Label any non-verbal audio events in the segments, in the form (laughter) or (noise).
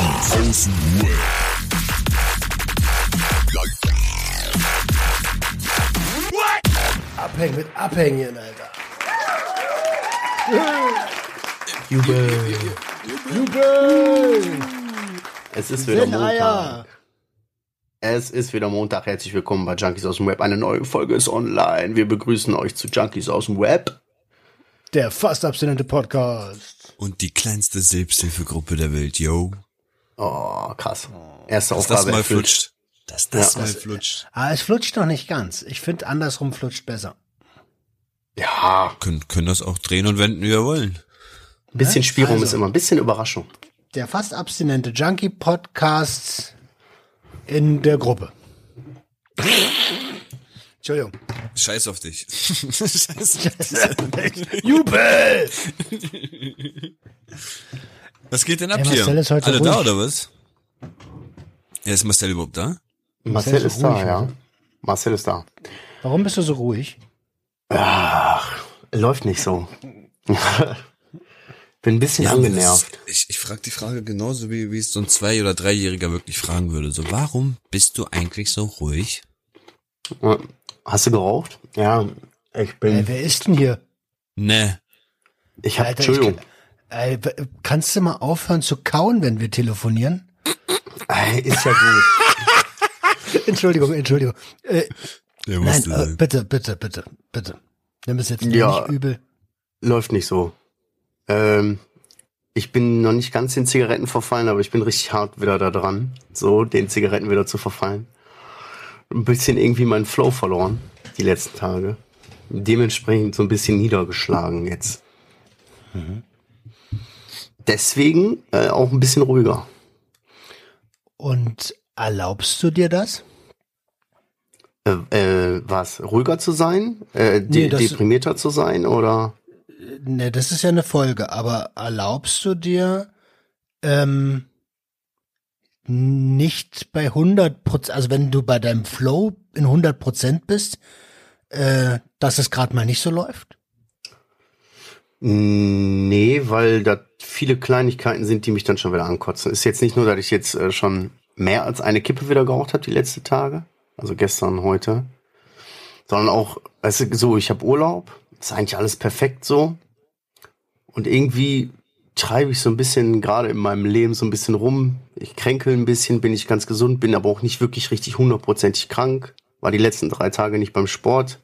Junkies aus dem Web. Abhängen mit Abhängen, Alter. Jubel. Jubel! Es ist wieder. Montag. Es ist wieder Montag. Herzlich willkommen bei Junkies aus dem Web. Eine neue Folge ist online. Wir begrüßen euch zu Junkies aus dem Web. Der fast abstinente Podcast. Und die kleinste Selbsthilfegruppe der Welt, yo. Oh, krass. Erste Dass das Aufgabe mal erfüllt. flutscht. Dass das Ja. mal flutscht. Ah, es flutscht doch nicht ganz. Ich finde, andersrum flutscht besser. Ja, Können, können das auch drehen und wenden, wie wir wollen. ein bisschen Ne? Spielraum Also. ist immer ein bisschen Überraschung. Der fast abstinente Junkie Podcast in der Gruppe. Entschuldigung. Scheiß auf dich. (laughs) Scheiß. Jubel! (laughs) Was geht denn ab Ey, hier? Marcel ist heute Alle da ruhig. oder was? Ja, ist Marcel überhaupt da? Marcel ist ist da, ruhig, ja. Marcel ist da. Warum bist du so ruhig? Ach, läuft nicht so. (laughs) Bin ein bisschen angenervt. Das- Ich, ich frage die Frage genauso, wie, wie es so ein Zwei- oder Dreijähriger wirklich fragen würde. So, warum bist du eigentlich so ruhig? Ja. Hast du geraucht? Ja, ich bin. Ey, wer ist denn hier? Ne. ich hab, Alter, Entschuldigung. Ich, ey, kannst du mal aufhören zu kauen, wenn wir telefonieren? Ey, ist ja gut. (laughs) Entschuldigung, Entschuldigung. Äh, nein, äh, bitte, bitte, bitte, bitte. Nimm es jetzt Ja. nicht übel. Läuft nicht so. Ähm, ich bin noch nicht ganz den Zigaretten verfallen, aber ich bin richtig hart wieder da dran, so den Zigaretten wieder zu verfallen. Ein bisschen irgendwie meinen Flow verloren, die letzten Tage. Dementsprechend so ein bisschen niedergeschlagen jetzt. Deswegen äh, auch ein bisschen ruhiger. Und erlaubst du dir das? Äh, äh, was? Ruhiger zu sein? Äh, de Nee, deprimierter zu sein? Oder? Ne, das ist ja eine Folge, aber erlaubst du dir ähm, nicht bei 100 Prozent, also wenn du bei deinem Flow in 100 Prozent bist, äh, dass es gerade mal nicht so läuft? Nee, weil da viele Kleinigkeiten sind, die mich dann schon wieder ankotzen. Ist jetzt nicht nur, dass ich jetzt äh, schon mehr als eine Kippe wieder geraucht habe die letzten Tage, also gestern, heute, sondern auch, weißt du, so, ich habe Urlaub, ist eigentlich alles perfekt so und irgendwie treibe ich so ein bisschen gerade in meinem Leben so ein bisschen rum. Ich kränkel ein bisschen, bin ich ganz gesund, bin aber auch nicht wirklich richtig hundertprozentig krank. War die letzten drei Tage nicht beim Sport.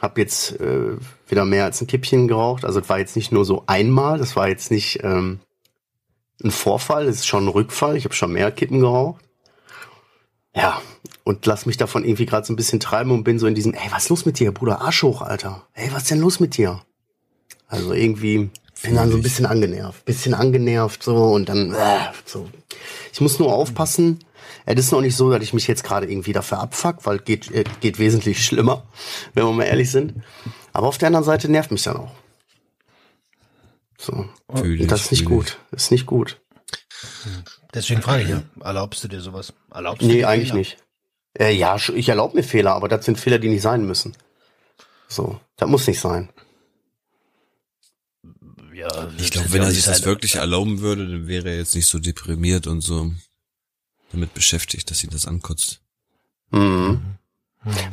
Hab jetzt äh, wieder mehr als ein Kippchen geraucht. Also es war jetzt nicht nur so einmal, das war jetzt nicht ähm, ein Vorfall, es ist schon ein Rückfall. Ich habe schon mehr Kippen geraucht. Ja, und lass mich davon irgendwie gerade so ein bisschen treiben und bin so in diesem, ey, was ist los mit dir, Bruder? Arsch hoch, Alter. Ey, was ist denn los mit dir? Also irgendwie bin dann so ein bisschen angenervt. Bisschen angenervt so und dann äh, so. Ich muss nur aufpassen. Das ist noch nicht so, dass ich mich jetzt gerade irgendwie dafür abfuck, weil geht, äh, geht wesentlich schlimmer, wenn wir mal ehrlich sind. Aber auf der anderen Seite nervt mich dann auch. So. Fühl Und das ist nicht fühl gut. Das ist nicht gut. Deswegen frage ich ja, erlaubst du dir sowas? Erlaubst du Nee, dir eigentlich Fehler? nicht. Äh, ja, ich erlaube mir Fehler, aber das sind Fehler, die nicht sein müssen. So, das muss nicht sein. Ja, Ich glaube, wenn er sich das wirklich erlauben würde, dann wäre er jetzt nicht so deprimiert und so damit beschäftigt, dass ihn das ankotzt. Mhm.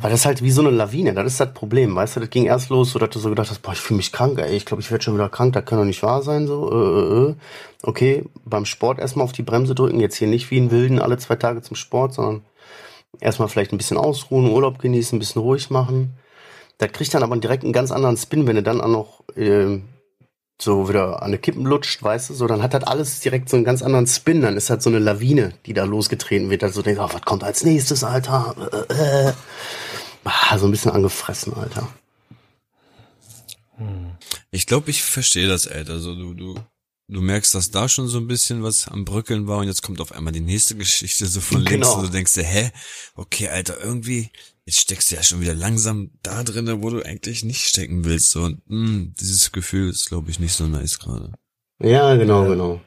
Weil das ist halt wie so eine Lawine, das ist das Problem, weißt du, das ging erst los, so dass du so gedacht hast, boah, ich fühle mich krank, ey, ich glaube, ich werde schon wieder krank, das kann doch nicht wahr sein, so, äh, äh, äh. Okay, beim Sport erstmal auf die Bremse drücken, jetzt hier nicht wie ein Wilden alle zwei Tage zum Sport, sondern erstmal vielleicht ein bisschen ausruhen, Urlaub genießen, ein bisschen ruhig machen. Das kriegt dann aber direkt einen ganz anderen Spin, wenn du dann auch noch äh, so wieder an eine Kippen lutscht, weißt du, so, dann hat das alles direkt so einen ganz anderen Spin, dann ist halt so eine Lawine, die da losgetreten wird, also denkst, oh, was kommt als nächstes, Alter, äh, äh. Ah, so ein bisschen angefressen, Alter. Ich glaube, ich verstehe das, Alter. Also du, du, du merkst, dass da schon so ein bisschen was am Bröckeln war und jetzt kommt auf einmal die nächste Geschichte so von links Genau. und du denkst dir, hä? Okay, Alter, irgendwie, jetzt steckst du ja schon wieder langsam da drinne, wo du eigentlich nicht stecken willst. So, und mh, dieses Gefühl ist, glaube ich, nicht so nice gerade. Ja, genau, genau.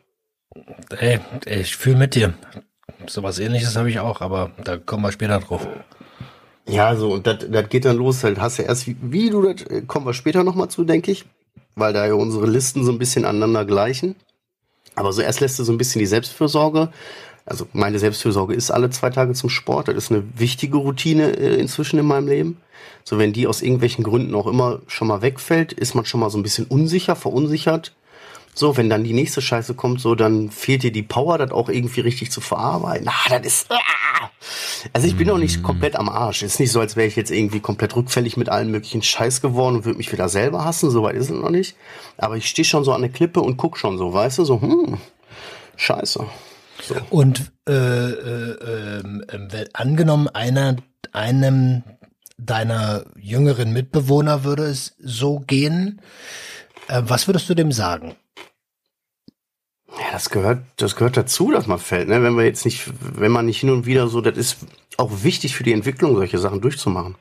Ey, ey, ich fühle mit dir. Sowas ähnliches habe ich auch, aber da kommen wir später drauf. Ja, so, und das das geht dann los, halt hast du erst, wie, wie du das, äh, kommen wir später nochmal zu, denke ich, weil da ja unsere Listen so ein bisschen aneinander gleichen. Aber so erst lässt du so ein bisschen die Selbstfürsorge. Also meine Selbstfürsorge ist alle zwei Tage zum Sport. Das ist eine wichtige Routine äh, inzwischen in meinem Leben. So wenn die aus irgendwelchen Gründen auch immer schon mal wegfällt, ist man schon mal so ein bisschen unsicher, verunsichert. So, wenn dann die nächste Scheiße kommt, so, dann fehlt dir die Power, das auch irgendwie richtig zu verarbeiten. Ah, das ist. Ah. Also ich bin noch nicht komplett am Arsch. Ist nicht so, als wäre ich jetzt irgendwie komplett rückfällig mit allen möglichen Scheiß geworden und würde mich wieder selber hassen. So weit ist es noch nicht. Aber ich stehe schon so an der Klippe und guck schon so, weißt du, so, hm, scheiße. So. Und äh, äh, äh, angenommen, einer, einem deiner jüngeren Mitbewohner würde es so gehen, äh, was würdest du dem sagen? Ja, das gehört, das gehört dazu, dass man fällt. Ne? Wenn wir jetzt nicht, wenn man nicht hin und wieder so, das ist auch wichtig für die Entwicklung, solche Sachen durchzumachen.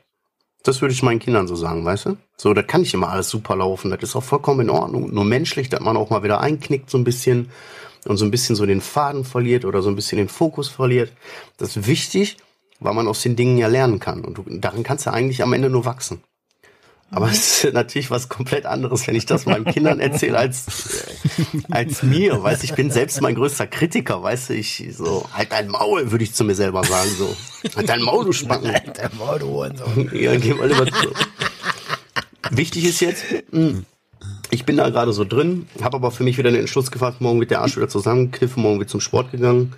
Das würde ich meinen Kindern so sagen, weißt du? So, da kann nicht immer alles super laufen. Das ist auch vollkommen in Ordnung. Nur menschlich, dass man auch mal wieder einknickt so ein bisschen und so ein bisschen so den Faden verliert oder so ein bisschen den Fokus verliert. Das ist wichtig, weil man aus den Dingen ja lernen kann. Und du, darin kannst du eigentlich am Ende nur wachsen. Aber es ist natürlich was komplett anderes, wenn ich das meinen Kindern erzähle, als, als mir. Weißt ich bin selbst mein größter Kritiker, weißt du, ich so, halt dein Maul, würde ich zu mir selber sagen, so. Halt dein Maul, du Spacken. Halt dein Maul, du Hurensohn. Ja, geh mal lieber zu. Wichtig ist jetzt, hm, ich bin da gerade so drin, habe aber für mich wieder den Entschluss gefasst, morgen wird der Arsch wieder zusammenkniffen, morgen wird zum Sport gegangen.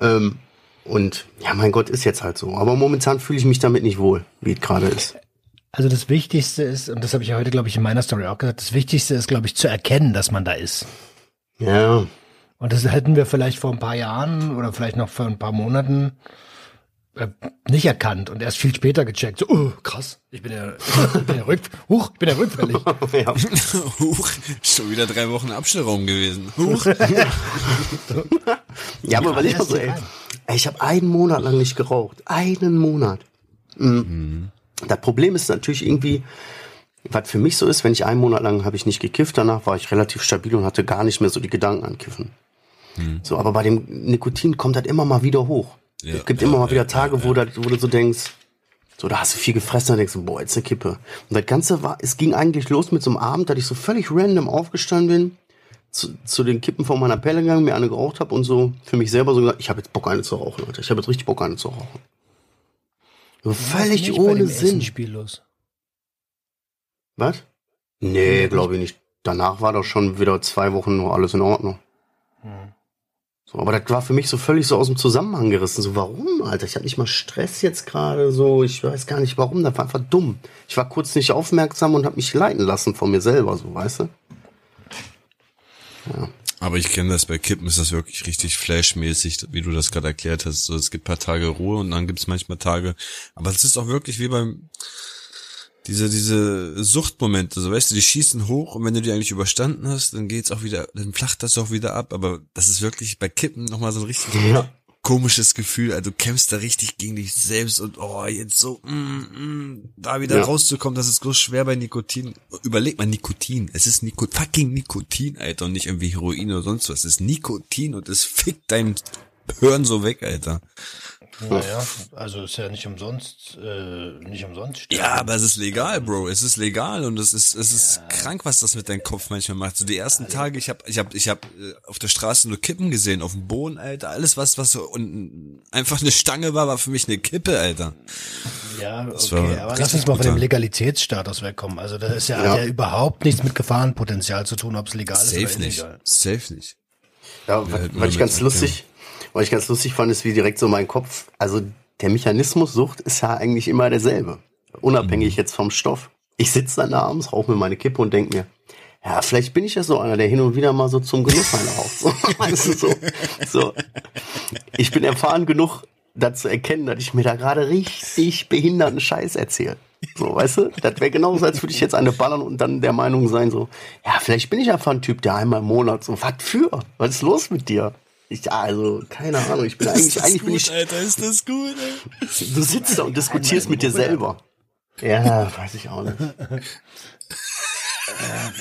Ähm, und ja, mein Gott, ist jetzt halt so. Aber momentan fühle ich mich damit nicht wohl, wie es gerade ist. Also das Wichtigste ist, und das habe ich ja heute, glaube ich, in meiner Story auch gesagt, das Wichtigste ist, glaube ich, zu erkennen, dass man da ist. Ja. Und das hätten wir vielleicht vor ein paar Jahren oder vielleicht noch vor ein paar Monaten äh, nicht erkannt und erst viel später gecheckt. So, oh, krass, ich bin ja, ich bin ja, rück, huch, ich bin ja rückfällig. (laughs) ja. (laughs) Huch, schon wieder drei Wochen Abstellraum gewesen. Huch. ja, aber überleg mal so, ey. Ich habe einen Monat lang nicht geraucht. Einen Monat. Mhm. Mhm. Das Problem ist natürlich irgendwie, was für mich so ist, wenn ich einen Monat lang habe ich nicht gekifft, danach war ich relativ stabil und hatte gar nicht mehr so die Gedanken an Kiffen. Hm. So, aber bei dem Nikotin kommt das immer mal wieder hoch. Ja, es gibt ja, immer mal wieder Tage, ja, wo, das, wo du so denkst, so, da hast du viel gefressen, dann denkst du, boah, jetzt eine Kippe. Und das Ganze war, es ging eigentlich los mit so einem Abend, dass ich so völlig random aufgestanden bin, zu, zu den Kippen von meiner Pelle gegangen, mir eine geraucht habe und so für mich selber so gesagt, ich habe jetzt Bock eine zu rauchen, Leute. Ich habe jetzt richtig Bock eine zu rauchen. So völlig ohne Sinn. Spiellos. Was? Nee, glaube ich nicht. Danach war doch schon wieder zwei Wochen noch alles in Ordnung. So, aber das war für mich so völlig so aus dem Zusammenhang gerissen. So, warum, Alter? Ich habe nicht mal Stress jetzt gerade so. Ich weiß gar nicht warum. Das war einfach dumm. Ich war kurz nicht aufmerksam und habe mich leiten lassen von mir selber, so, weißt du? Ja. Aber ich kenne das bei Kippen, ist das wirklich richtig flashmäßig, wie du das gerade erklärt hast. So, es gibt paar Tage Ruhe und dann gibt es manchmal Tage. Aber es ist auch wirklich wie beim diese diese Suchtmomente, so weißt du, die schießen hoch und wenn du die eigentlich überstanden hast, dann geht's auch wieder, dann flacht das auch wieder ab. Aber das ist wirklich bei Kippen nochmal so ein richtig ja komisches Gefühl. Also du kämpfst da richtig gegen dich selbst und oh, jetzt so, mm, mm, da wieder ja. rauszukommen, das ist groß schwer bei Nikotin. Überleg mal Nikotin. Es ist Nikot fucking Nikotin, Alter, und nicht irgendwie Heroin oder sonst was. Es ist Nikotin und es fickt dein (laughs) Hören so weg, Alter. Naja, also ist ja nicht umsonst, äh, nicht umsonst. Sterben. Ja, aber es ist legal, Bro. Es ist legal und es ist, es ist ja. krank, was das mit deinem Kopf manchmal macht. So die ersten also, Tage, ich hab, ich hab, ich hab äh, auf der Straße nur Kippen gesehen, auf dem Boden, Alter. Alles was, was so und einfach eine Stange war, war für mich eine Kippe, Alter. Ja, okay, aber lass uns mal von dem Legalitätsstatus wegkommen. Also das ist ja, ja. Hat ja überhaupt nichts mit Gefahrenpotenzial zu tun, ob es legal Safe ist oder nicht. illegal. Safe nicht. Ja, was, was ich ganz lustig, was ich ganz lustig fand, ist, wie direkt so mein Kopf, also der Mechanismus Sucht ist ja eigentlich immer derselbe. Unabhängig mhm. jetzt vom Stoff. Ich sitze dann abends, rauche mir meine Kippe und denke mir, ja, vielleicht bin ich ja so einer, der hin und wieder mal so zum Genuss raucht. So, (laughs) weißt du, so, so. Ich bin erfahren genug, da zu erkennen, dass ich mir da gerade richtig behinderten Scheiß erzähle. So, weißt du? Das wäre genauso, als würde ich jetzt eine ballern und dann der Meinung sein, so, ja, vielleicht bin ich einfach ein Typ, der einmal im Monat so, was für? Was ist los mit dir? Ich, also, keine Ahnung, ich bin eigentlich, eigentlich gut, bin ich. Alter, ist das gut, ey. Du sitzt da und diskutierst mit dir selber. Ja, weiß ich auch nicht.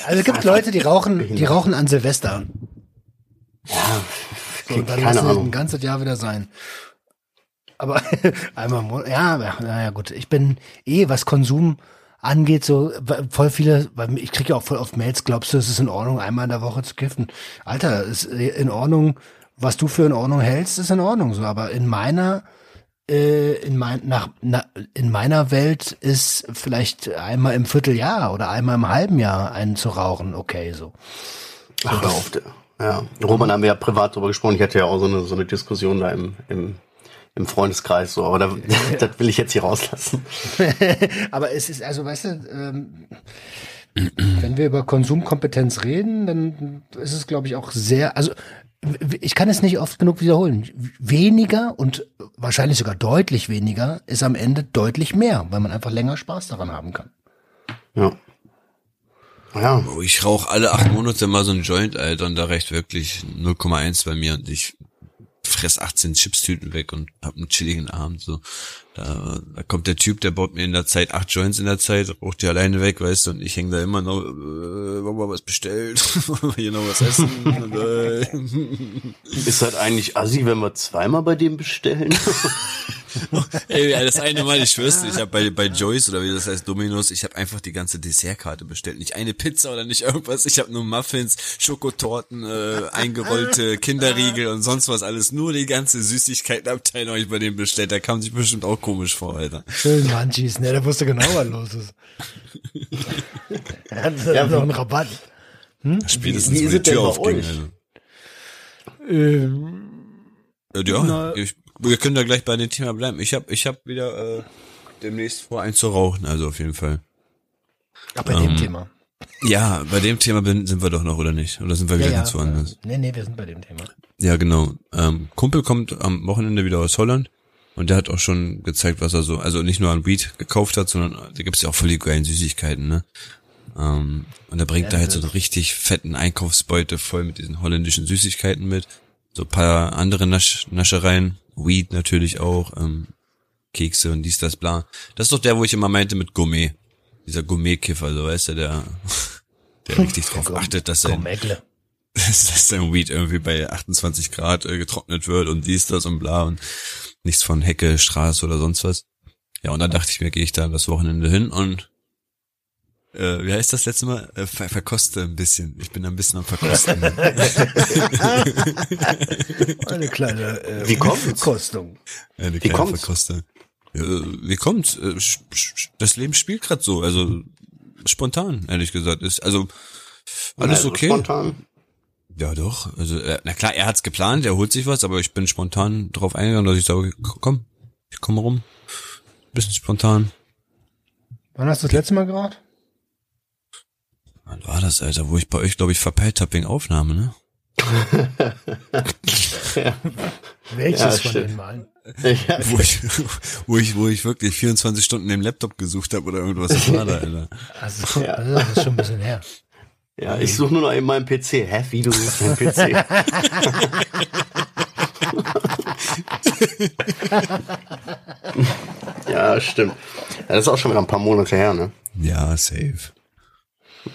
Also es gibt Leute, die rauchen, die rauchen an Silvester. Ja, so, dann keine Ahnung. ein ganzes Jahr wieder sein. Aber (laughs) einmal, ja, naja, gut. Ich bin eh, was Konsum angeht, so voll viele, weil ich kriege ja auch voll oft Mails, glaubst du, es ist in Ordnung, einmal in der Woche zu kiffen? Alter, ist in Ordnung, was du für in Ordnung hältst, ist in Ordnung so, aber in meiner äh, in, mein, nach, na, in meiner Welt ist vielleicht einmal im Vierteljahr oder einmal im halben Jahr einen zu rauchen okay so. Ach, hör auf. Ja, Roman haben wir ja privat drüber gesprochen. Ich hatte ja auch so eine, so eine Diskussion da im, im, im Freundeskreis, so, aber da, (laughs) das will ich jetzt hier rauslassen. (laughs) aber es ist, also, weißt du, ähm, wenn wir über Konsumkompetenz reden, dann ist es, glaube ich, auch sehr, also ich kann es nicht oft genug wiederholen. Weniger und wahrscheinlich sogar deutlich weniger ist am Ende deutlich mehr, weil man einfach länger Spaß daran haben kann. Ja. Ja. Oh, ich rauche alle acht Monate mal so ein Joint, Alter, und da reicht wirklich 0,1 bei mir und ich fress 18 Chipstüten weg und hab einen chilligen Abend, so. Da, da kommt der Typ, der baut mir in der Zeit acht Joints in der Zeit, raucht die alleine weg, weißt du, und ich häng da immer noch, äh, wollen wir was bestellt? (laughs) wollen wir hier noch was essen? und, äh. Ist halt eigentlich assi, wenn wir zweimal bei dem bestellen? (laughs) (laughs) Ey, das eine Mal, ich schwör's ich habe bei, bei Joyce oder wie das heißt, Dominos, ich habe einfach die ganze Dessertkarte bestellt. Nicht eine Pizza oder nicht irgendwas. Ich habe nur Muffins, Schokotorten, äh, eingerollte (laughs) Kinderriegel und sonst was alles. Nur die ganze Süßigkeitenabteilung habe ich bei dem bestellt. Da kam sich bestimmt auch komisch vor, Alter. Schön Munchies, ne? Der wusste genau, was los ist. er (laughs) hat ja, noch einen Rabatt. Hm? Spätestens, wie, wie die Tür aufging, also. Ähm, ja, na, ich wir können da gleich bei dem Thema bleiben. Ich habe ich hab wieder äh, demnächst vor, einen zu rauchen, also auf jeden Fall. Ach, bei ähm, dem Thema. Ja, bei dem Thema sind wir doch noch, oder nicht? Oder sind wir wieder ja, ganz woanders? Äh, nee, nee, wir sind bei dem Thema. Ja, genau. Ähm, Kumpel kommt am Wochenende wieder aus Holland und der hat auch schon gezeigt, was er so, also nicht nur an Weed gekauft hat, sondern da gibt's ja auch voll die geilen Süßigkeiten, ne? Ähm, und er bringt ja, da halt so einen richtig fetten Einkaufsbeute voll mit diesen holländischen Süßigkeiten mit. So ein paar andere Nasch Naschereien, Weed natürlich auch, ähm, Kekse und dies, das, bla. Das ist doch der, wo ich immer meinte mit Gourmet. Dieser Gourmet-Kiffer, so weißt du, der, (laughs) der richtig drauf achtet, dass sein, (laughs) dass sein Weed irgendwie bei 28 Grad äh, getrocknet wird und dies, das und bla und nichts von Hecke, Straße oder sonst was. Ja, und dann dachte ich mir, gehe ich da das Wochenende hin und äh, wie heißt das letzte Mal? Äh, ver verkoste ein bisschen. Ich bin ein bisschen am Verkosten. (laughs) Eine kleine äh, wie kommt Verkostung. Eine wie kleine kommt's? Verkostung. Äh, wie kommt? Äh, das Leben spielt gerade so, also spontan, ehrlich gesagt. Ist also alles also okay. Spontan. Ja, doch. Also, äh, na klar, er hat's geplant, er holt sich was, aber ich bin spontan drauf eingegangen, dass ich sage, komm, ich komme rum. Bisschen spontan. Wann hast du das letzte Mal geraucht? Wann war das, Alter? Wo ich bei euch, glaube ich, verpeilt hab wegen Aufnahme, ne? ja. (laughs) Welches ja, von den Malen? Ja. Wo, ich, wo, ich, wo ich wirklich 24 Stunden im Laptop gesucht habe oder irgendwas das war da, (laughs) Alter. Also, ja. das ist schon ein bisschen her. Ja, ich suche nur noch in meinem PC. Hä, wie du suchst meinen PC? (laughs) ja, stimmt. Das ist auch schon wieder ein paar Monate her, ne? Ja, safe.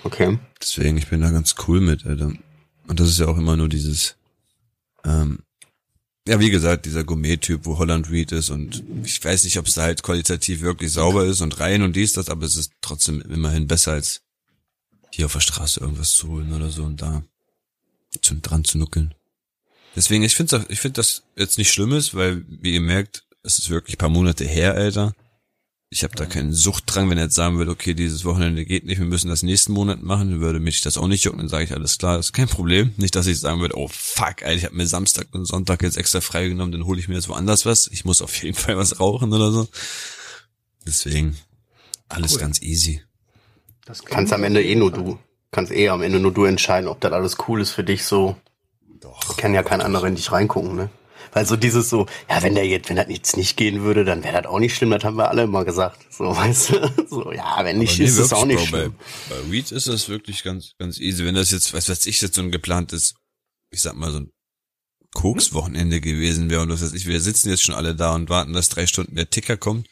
Okay. Deswegen, ich bin da ganz cool mit, Alter. Und das ist ja auch immer nur dieses, ähm, ja, wie gesagt, dieser Gourmet-Typ, wo Holland Reed ist und ich weiß nicht, ob es da halt qualitativ wirklich sauber ist und rein und dies, das, aber es ist trotzdem immerhin besser als hier auf der Straße irgendwas zu holen oder so und da zu, dran zu nuckeln. Deswegen, ich finde ich finde das jetzt nicht Schlimmes, weil, wie ihr merkt, es ist wirklich paar Monate her, Alter ich habe da keinen Suchtdrang, wenn er jetzt sagen würde, okay, dieses Wochenende geht nicht, wir müssen das nächsten Monat machen, dann würde mich das auch nicht jucken, dann sage ich, alles klar, das ist kein Problem. Nicht, dass ich sagen würde, oh fuck, Alter, ich habe mir Samstag und Sonntag jetzt extra freigenommen, dann hole ich mir jetzt woanders was. Ich muss auf jeden (laughs) Fall was rauchen oder so. Deswegen, alles cool. ganz easy. Das kannst am Ende eh nur du. Kannst eh am Ende nur du entscheiden, ob das alles cool ist für dich so. Doch. Kann ja kein anderer in dich reingucken, ne? Weil so dieses so, ja, wenn der jetzt, wenn das jetzt nicht gehen würde, dann wäre das auch nicht schlimm, das haben wir alle immer gesagt. So, (laughs) weißt du? So, ja, wenn nicht, nee, ist es auch nicht Bro, schlimm. Bei, bei Weed ist das wirklich ganz, ganz easy. Wenn das jetzt, was weiß ich, jetzt so ein geplantes, ich sag mal, so ein Koks-Wochenende gewesen wäre und was weiß ich, wir sitzen jetzt schon alle da und warten, dass drei Stunden der Ticker kommt.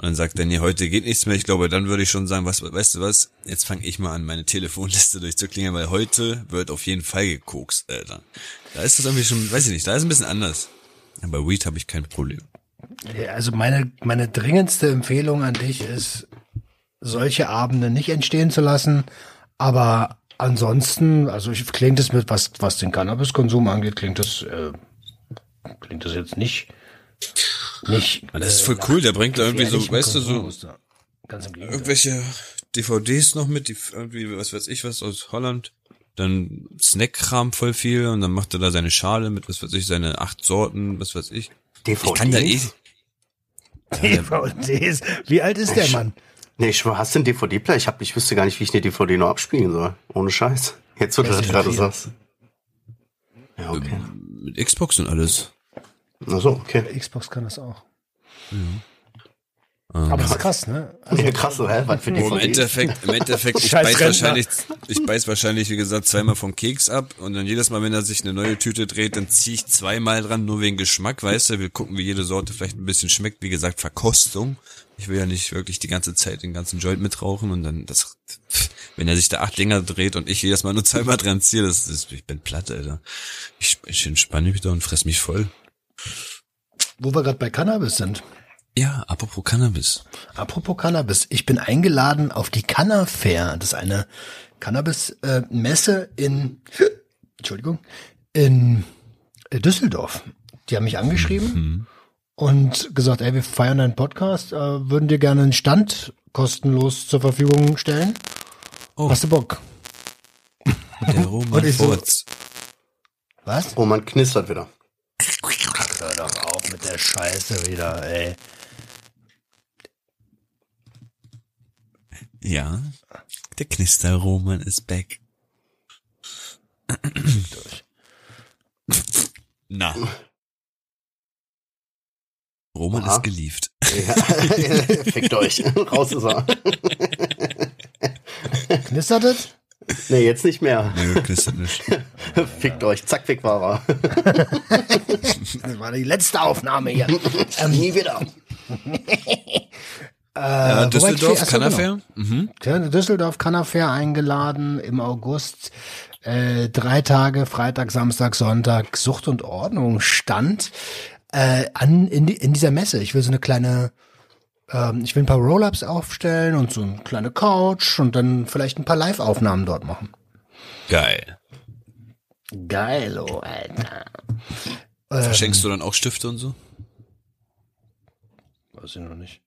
Und dann sagt er, nee, heute geht nichts mehr. Ich glaube, dann würde ich schon sagen, was, weißt du was? Jetzt fange ich mal an, meine Telefonliste (laughs) durchzuklingen, weil heute wird auf jeden Fall gekokst, Alter. Da ist das irgendwie schon, weiß ich nicht, da ist ein bisschen anders. Aber Weed habe ich kein Problem. Also meine, meine dringendste Empfehlung an dich ist, solche Abende nicht entstehen zu lassen. Aber ansonsten, also ich, klingt es mit, was, was den Cannabiskonsum angeht, klingt es, äh, klingt es jetzt nicht, nicht. Das ist voll cool, der bringt da irgendwie so, weißt du, so Gegenteil. irgendwelche DVDs noch mit, die irgendwie, was weiß ich, was aus Holland. Dann Snackkram voll viel und dann macht er da seine Schale mit, was weiß ich, seine acht Sorten, was weiß ich. Ich kann da eh, DVDs. Wie alt ist der Mann? Nee, ich schwör, hast du einen DVD-Player? Ich hab, ich wüsste gar nicht, wie ich eine DVD noch abspielen soll. Ohne Scheiß. Jetzt, wo du Das gerade sagst. Ja, okay. mit Xbox und alles. Ach so, okay. Xbox kann das auch. Ähm, Aber das ist krass, ne? Also, Ja, krass, so, hä? Was für Oh, Im? Endeffekt, im Endeffekt, (laughs) ich beiß wahrscheinlich, ich beiß wahrscheinlich, wie gesagt, zweimal vom Keks ab und dann jedes Mal, wenn er sich eine neue Tüte dreht, dann ziehe ich zweimal dran, nur wegen Geschmack, weißt du, wir gucken, wie jede Sorte vielleicht ein bisschen schmeckt, wie gesagt, Verkostung. Ich will ja nicht wirklich die ganze Zeit den ganzen Joint mitrauchen und dann, das, wenn er sich da acht Dinger dreht und ich jedes Mal nur zweimal dran ziehe, das ist, ich bin platt, Alter. Ich, ich entspanne mich da und fress mich voll. Wo wir gerade bei Cannabis sind. Ja, apropos Cannabis. Apropos Cannabis, ich bin eingeladen auf die Canna Fair. Das ist eine Cannabis-Messe in, (laughs) Entschuldigung, in äh, Düsseldorf. Die haben mich angeschrieben und gesagt, ey, wir feiern einen Podcast, äh, würden dir gerne einen Stand kostenlos zur Verfügung stellen. Oh. Hast du Bock? (laughs) Der Roman Und ich so-. Was? Oh, man knistert wieder. Hör doch auf mit der Scheiße wieder, ey. Ja, der Knisterroman ist back. Durch. Na. Roman Aha. ist gelieft. Ja. (laughs) Fickt euch. Raus ist er. (laughs) Knistert es? Nee, jetzt nicht mehr. Nee, nicht. (laughs) Fickt euch. Zack, weg war er. (laughs) Das war die letzte Aufnahme hier. ähm, Nie wieder. äh, (laughs) Ja? Düsseldorf, Cannafair? Mhm. Ja, Düsseldorf Cannafair eingeladen im August. Äh, drei Tage, Freitag, Samstag, Sonntag, Sucht und Ordnung stand äh, an in, die, in dieser Messe. Ich will so eine kleine, ähm, ich will ein paar Roll-Ups aufstellen und so eine kleine Couch und dann vielleicht ein paar Live-Aufnahmen dort machen. Geil. Geil, oh, Alter. Verschenkst du dann auch Stifte und so? Weiß ich noch nicht.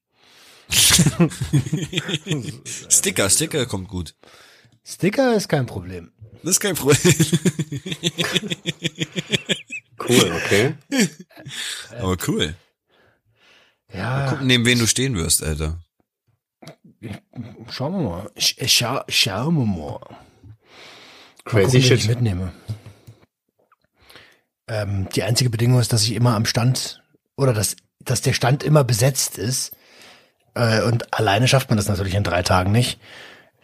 (laughs) Sticker, Sticker kommt gut. Sticker ist kein Problem. Das ist kein Problem. Cool, okay. Aber cool. Ja, Gucken, neben wen du stehen wirst, Alter. schauen wir mal. Sch schau, schauen wir mal. Crazy gucken, wen ich shit. mitnehme. Ähm, die einzige Bedingung ist, dass ich immer am Stand oder dass, dass der Stand immer besetzt ist. Äh, und alleine schafft man das natürlich in drei Tagen nicht.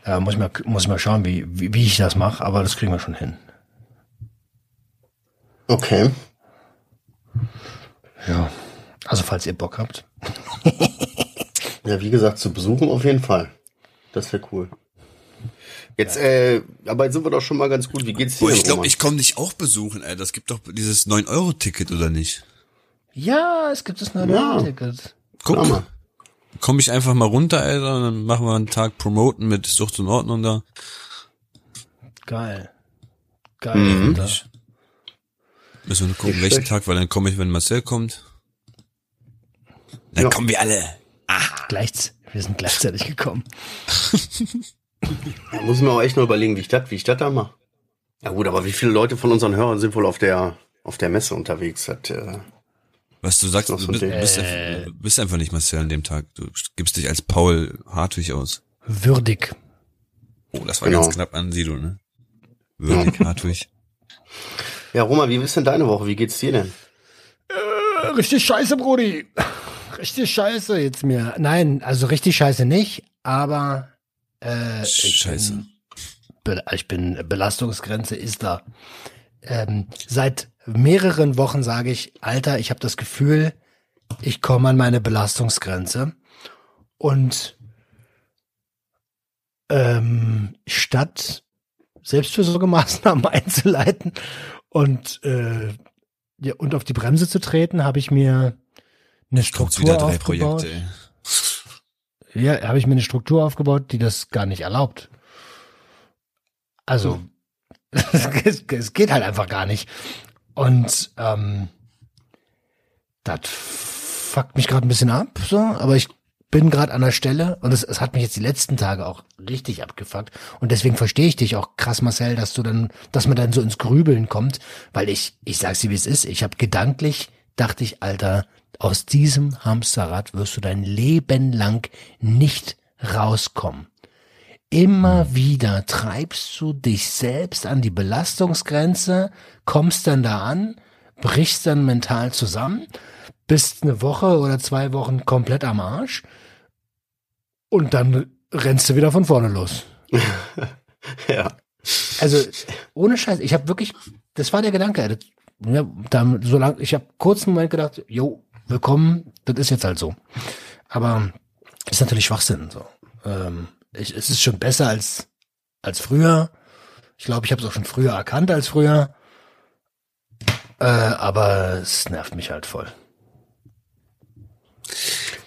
Äh, muss, ich mal, muss ich mal schauen, wie, wie, wie ich das mache, aber das kriegen wir schon hin. Okay. Ja. Also falls ihr Bock habt. (laughs) Ja, wie gesagt, zu besuchen auf jeden Fall. Das wäre cool. Jetzt, äh, aber jetzt sind wir doch schon mal ganz gut. Wie geht's dir? Boah, ich glaube, ich komme dich auch besuchen, Alter. Es gibt doch dieses 9-Euro-Ticket, oder nicht? Ja, es gibt das neue Ja. Ticket. Guck, mal. komm ich einfach mal runter, Alter, und dann machen wir einen Tag Promoten mit Sucht und Ordnung da. Geil. Geil. Mhm. Müssen wir nur gucken, welchen. Tag, weil dann komme ich, wenn Marcel kommt. Dann Ja. kommen wir alle. Gleich, wir sind gleichzeitig gekommen. Da muss ich mir auch echt nur überlegen, wie ich das, wie ich das da mache. Ja gut, aber wie viele Leute von unseren Hörern sind wohl auf der, auf der Messe unterwegs? Das, äh, Was du sagst, Noch du so bist, bist, einfach, du bist einfach nicht Marcel an dem Tag. Du gibst dich als Paul Hartwig aus. Würdig. Oh, das war Genau. ganz knapp an Sido, ne? Würdig Hartwig. ja, Roma, wie ist denn deine Woche? Wie geht's dir denn? Äh, Richtig scheiße, Brudi. Richtig scheiße jetzt mir. Nein, also richtig scheiße nicht, aber äh, ich Scheiße. Bin, ich bin Belastungsgrenze ist da. Ähm, seit mehreren Wochen sage ich, Alter, ich habe das Gefühl, ich komme an meine Belastungsgrenze und ähm, statt Selbstfürsorgemaßnahmen (laughs) einzuleiten und äh, ja, und auf die Bremse zu treten, habe ich mir eine Struktur wieder drei aufgebaut. Projekte, ja, habe ich mir eine Struktur aufgebaut, die das gar nicht erlaubt. Also, (laughs) es, es geht halt einfach gar nicht. Und ähm, das fuckt mich gerade ein bisschen ab, so, aber ich bin gerade an der Stelle und es, es hat mich jetzt die letzten Tage auch richtig abgefuckt und deswegen verstehe ich dich auch krass, Marcel, dass du dann, dass man dann so ins Grübeln kommt, weil ich, ich sag's dir wie es ist, ich habe gedanklich, dachte ich, Alter, aus diesem Hamsterrad wirst du dein Leben lang nicht rauskommen. Immer wieder treibst du dich selbst an die Belastungsgrenze, kommst dann da an, brichst dann mental zusammen, bist eine Woche oder zwei Wochen komplett am Arsch und dann rennst du wieder von vorne los. (laughs) ja. Also ohne Scheiß, ich habe wirklich, das war der Gedanke. Das, ja, dann, so lang, ich habe kurz einen Moment gedacht, jo, willkommen, das ist jetzt halt so. Aber ist natürlich Schwachsinn. So. Ähm, ich, es ist schon besser als als früher. Ich glaube, ich habe es auch schon früher erkannt als früher. Äh, aber es nervt mich halt voll.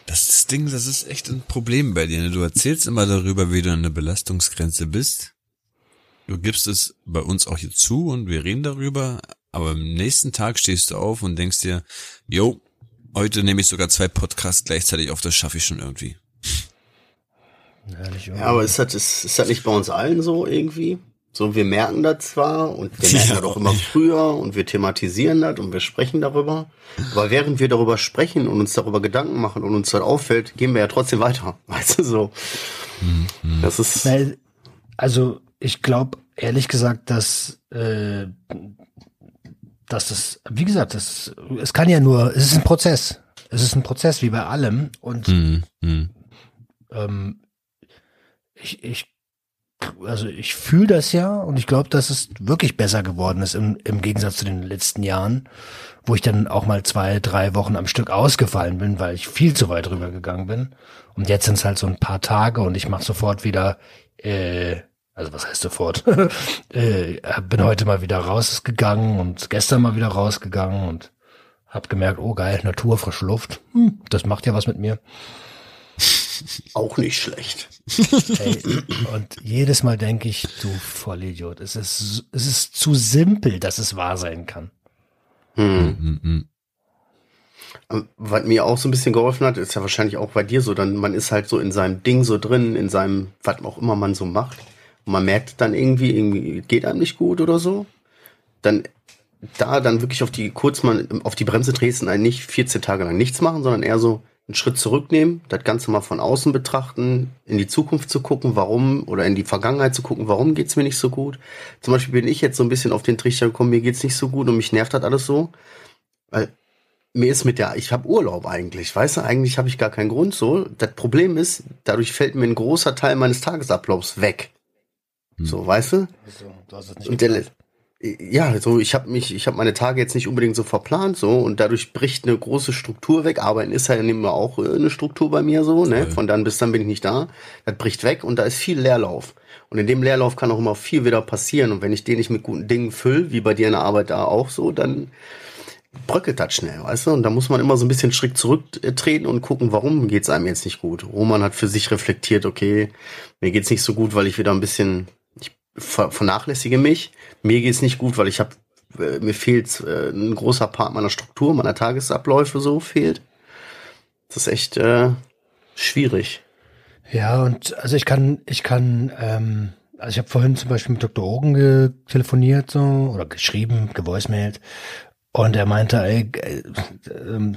Das, Ding, das ist echt ein Problem bei dir. Ne? Du erzählst immer darüber, wie du an der Belastungsgrenze bist. Du gibst es bei uns auch hier zu und wir reden darüber. Aber am nächsten Tag stehst du auf und denkst dir, yo, heute nehme ich sogar zwei Podcasts gleichzeitig auf, das schaffe ich schon irgendwie. Ja, aber ist das, ist, ist das nicht bei uns allen so irgendwie? So, wir merken das zwar und wir (laughs) merken ja, das auch immer früher und wir thematisieren das und wir sprechen darüber. Aber während wir darüber sprechen und uns darüber Gedanken machen und uns das auffällt, gehen wir ja trotzdem weiter. (laughs) Weißt du so? Mhm. Das ist. Also, ich glaube ehrlich gesagt, dass, äh, dass das, wie gesagt, das, es kann ja nur, es ist ein Prozess. Es ist ein Prozess wie bei allem und mhm. ähm, ich, ich also ich fühle das ja und ich glaube, dass es wirklich besser geworden ist im, im Gegensatz zu den letzten Jahren, wo ich dann auch mal zwei, drei Wochen am Stück ausgefallen bin, weil ich viel zu weit rüber gegangen bin. Und jetzt sind es halt so ein paar Tage und ich mache sofort wieder, äh, also was heißt sofort, (laughs) äh, bin heute mal wieder rausgegangen und gestern mal wieder rausgegangen und hab gemerkt, oh geil, Natur, frische Luft, hm, das macht ja was mit mir. (laughs) Auch nicht schlecht. Ey, und jedes Mal denke ich, du Vollidiot, es ist, es ist zu simpel, dass es wahr sein kann. Hm. Hm, hm. Was mir auch so ein bisschen geholfen hat, ist ja wahrscheinlich auch bei dir so, dann man ist halt so in seinem Ding so drin, in seinem, was auch immer man so macht. Und man merkt dann irgendwie, irgendwie geht einem nicht gut oder so. Dann da dann wirklich auf die, kurz mal auf die Bremse treten, nicht 14 Tage lang nichts machen, sondern eher so, einen Schritt zurücknehmen, das Ganze mal von außen betrachten, in die Zukunft zu gucken, warum, oder in die Vergangenheit zu gucken, warum geht's mir nicht so gut. Zum Beispiel bin ich jetzt so ein bisschen auf den Trichter gekommen, mir geht's nicht so gut und mich nervt das alles so. Weil mir ist mit der, ich habe Urlaub eigentlich, weißt du, eigentlich habe ich gar keinen Grund so. Das Problem ist, dadurch fällt mir ein großer Teil meines Tagesablaufs weg. Hm. So, weißt du? So, du hast es nicht und der, ja, so ich habe mich, ich habe meine Tage jetzt nicht unbedingt so verplant so und dadurch bricht eine große Struktur weg. Arbeiten ist ja immer auch äh, eine Struktur bei mir so, ne? Von dann bis dann bin ich nicht da. Das bricht weg und da ist viel Leerlauf. Und in dem Leerlauf kann auch immer viel wieder passieren. Und wenn ich den nicht mit guten Dingen fülle, wie bei dir in der Arbeit da auch so, dann bröckelt das schnell, weißt du? Und da muss man immer so ein bisschen Schritt zurücktreten und gucken, warum geht's einem jetzt nicht gut. Roman hat für sich reflektiert, okay, mir geht's nicht so gut, weil ich wieder ein bisschen vernachlässige mich. Mir geht's nicht gut, weil ich habe äh, mir fehlt äh, ein großer Part meiner Struktur, meiner Tagesabläufe so fehlt. Das ist echt äh, schwierig. Ja, und also ich kann, ich kann, ähm, also ich habe vorhin zum Beispiel mit Dr. Ogen telefoniert so oder geschrieben, gevoicemailt und er meinte, ey, äh, äh,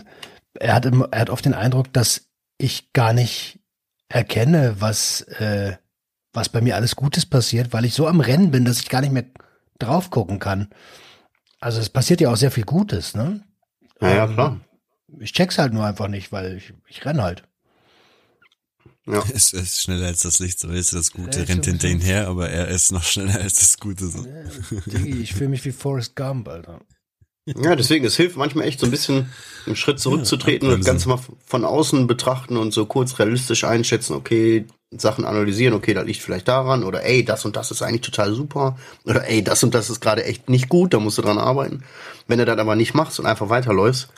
er hat, er hat oft den Eindruck, dass ich gar nicht erkenne, was äh, was bei mir alles Gutes passiert, weil ich so am Rennen bin, dass ich gar nicht mehr drauf gucken kann. Also es passiert ja auch sehr viel Gutes, ne? Ja, ja ähm, klar. Ich check's halt nur einfach nicht, weil ich, ich renn halt. Ja. (laughs) Es ist schneller als das Licht, so ist das Gute, ja, rennt hinter ihn her, aber er ist noch (laughs) schneller als das Gute. So. Ja, ich fühle mich wie Forrest Gump, Alter. Ja, deswegen, es hilft manchmal echt so ein bisschen einen Schritt zurückzutreten ja, und das Ganze mal von außen betrachten und so kurz realistisch einschätzen, okay, Sachen analysieren, okay, da liegt vielleicht daran oder ey, das und das ist eigentlich total super oder ey, das und das ist gerade echt nicht gut, da musst du dran arbeiten. Wenn du das aber nicht machst und einfach weiterläufst,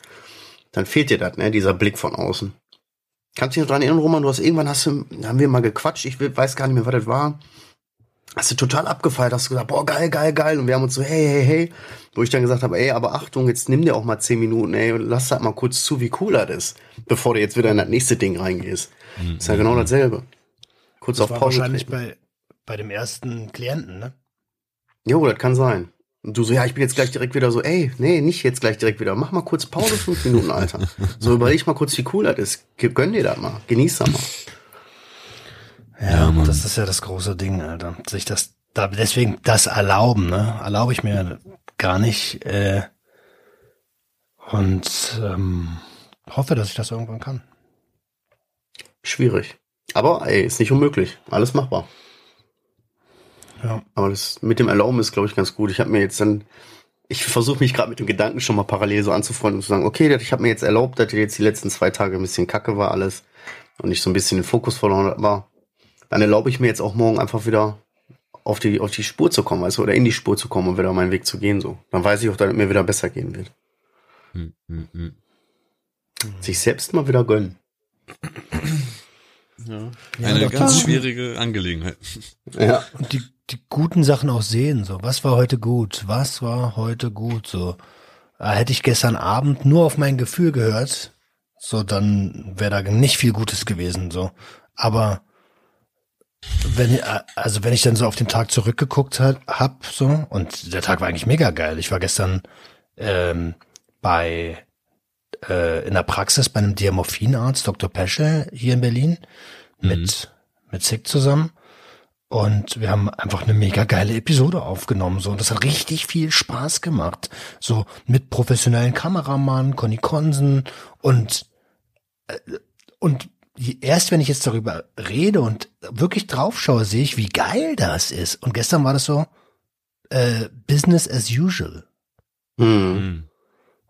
dann fehlt dir das, ne, dieser Blick von außen. Kannst du dich noch dran erinnern, Roman? Du hast irgendwann hast du, haben wir mal gequatscht, ich weiß gar nicht mehr, was das war. Hast du total abgefeiert, hast du gesagt, boah, geil, geil, geil. Und wir haben uns so, hey, hey, hey. Wo ich dann gesagt habe, ey, aber Achtung, jetzt nimm dir auch mal zehn Minuten, ey, und lass halt mal kurz zu, wie cool das ist, bevor du jetzt wieder in das nächste Ding reingehst. Mhm. Ist ja genau dasselbe. Kurz das auf war Pause. Wahrscheinlich bei, bei dem ersten Klienten, ne? Jo, das kann sein. Und du so, ja, ich bin jetzt gleich direkt wieder so, ey, nee, nicht jetzt gleich direkt wieder. Mach mal kurz Pause, fünf Minuten, Alter. (laughs) So überleg mal kurz, wie cool das ist. Gönn dir das mal. Genieß das mal. Ja, ja das ist ja das große Ding, Alter. Sich das, da, deswegen das erlauben, ne? Erlaube ich mir gar nicht, äh, und ähm, hoffe, dass ich das irgendwann kann. Schwierig. Aber ey, ist nicht unmöglich. Alles machbar. Ja. Aber das mit dem Erlauben ist, glaube ich, ganz gut. Ich habe mir jetzt dann, ich versuche mich gerade mit dem Gedanken schon mal parallel so anzufreunden und zu sagen, okay, ich habe mir jetzt erlaubt, dass jetzt die letzten zwei Tage ein bisschen kacke war alles und ich so ein bisschen den Fokus verloren war. Dann erlaube ich mir jetzt auch morgen einfach wieder auf die, auf die Spur zu kommen, weißt du, oder in die Spur zu kommen und wieder meinen Weg zu gehen, so. Dann weiß ich auch, dass es mir wieder besser gehen wird. Hm, hm, hm. Sich selbst mal wieder gönnen. Ja. Eine ja, ganz schwierige Angelegenheit. Ja. Und die, die guten Sachen auch sehen, so. Was war heute gut? Was war heute gut? So. Äh, hätte ich gestern Abend nur auf mein Gefühl gehört, so, dann wäre da nicht viel Gutes gewesen, so. Aber, wenn, äh, also wenn ich dann so auf den Tag zurückgeguckt hat, hab, so, und der Tag war eigentlich mega geil. Ich war gestern, ähm, bei, äh, in der Praxis bei einem Diamorphinarzt, Dr. Peschel, hier in Berlin, mit, mhm. mit Sick zusammen. Und wir haben einfach eine mega geile Episode aufgenommen. So, und das hat richtig viel Spaß gemacht. So mit professionellen Kameramann, Conny Konsen und äh, und erst wenn ich jetzt darüber rede und wirklich draufschaue, sehe ich, wie geil das ist. Und gestern war das so äh, Business as usual. Mhm.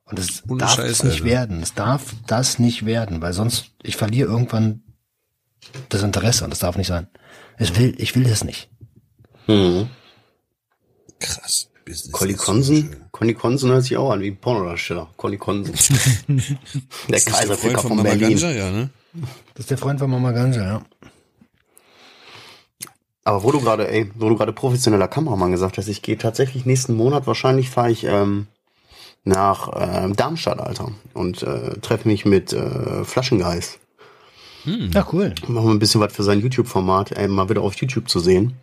Und es darf Scheiße, nicht Alter. werden. Es darf das nicht werden, weil sonst ich verliere irgendwann das Interesse und das darf nicht sein. Ich will, ich will das nicht. Mhm. Krass. Business Conny Konsen, Conny Konsen hört sich auch an wie ein Pornodarsteller. Conny Konsen. (laughs) der Kaiserficker von, von Berlin. Ganja, ja, ne? Das ist der Freund von Mama Ganja, ja. Aber wo du gerade, ey, wo du gerade professioneller Kameramann gesagt hast, ich gehe tatsächlich nächsten Monat wahrscheinlich fahre ich ähm, nach äh, Darmstadt, Alter, und äh, treffe mich mit äh, Flaschengeist. Hm. Ja, cool. Machen wir ein bisschen was für sein YouTube-Format, ey, mal wieder auf YouTube zu sehen.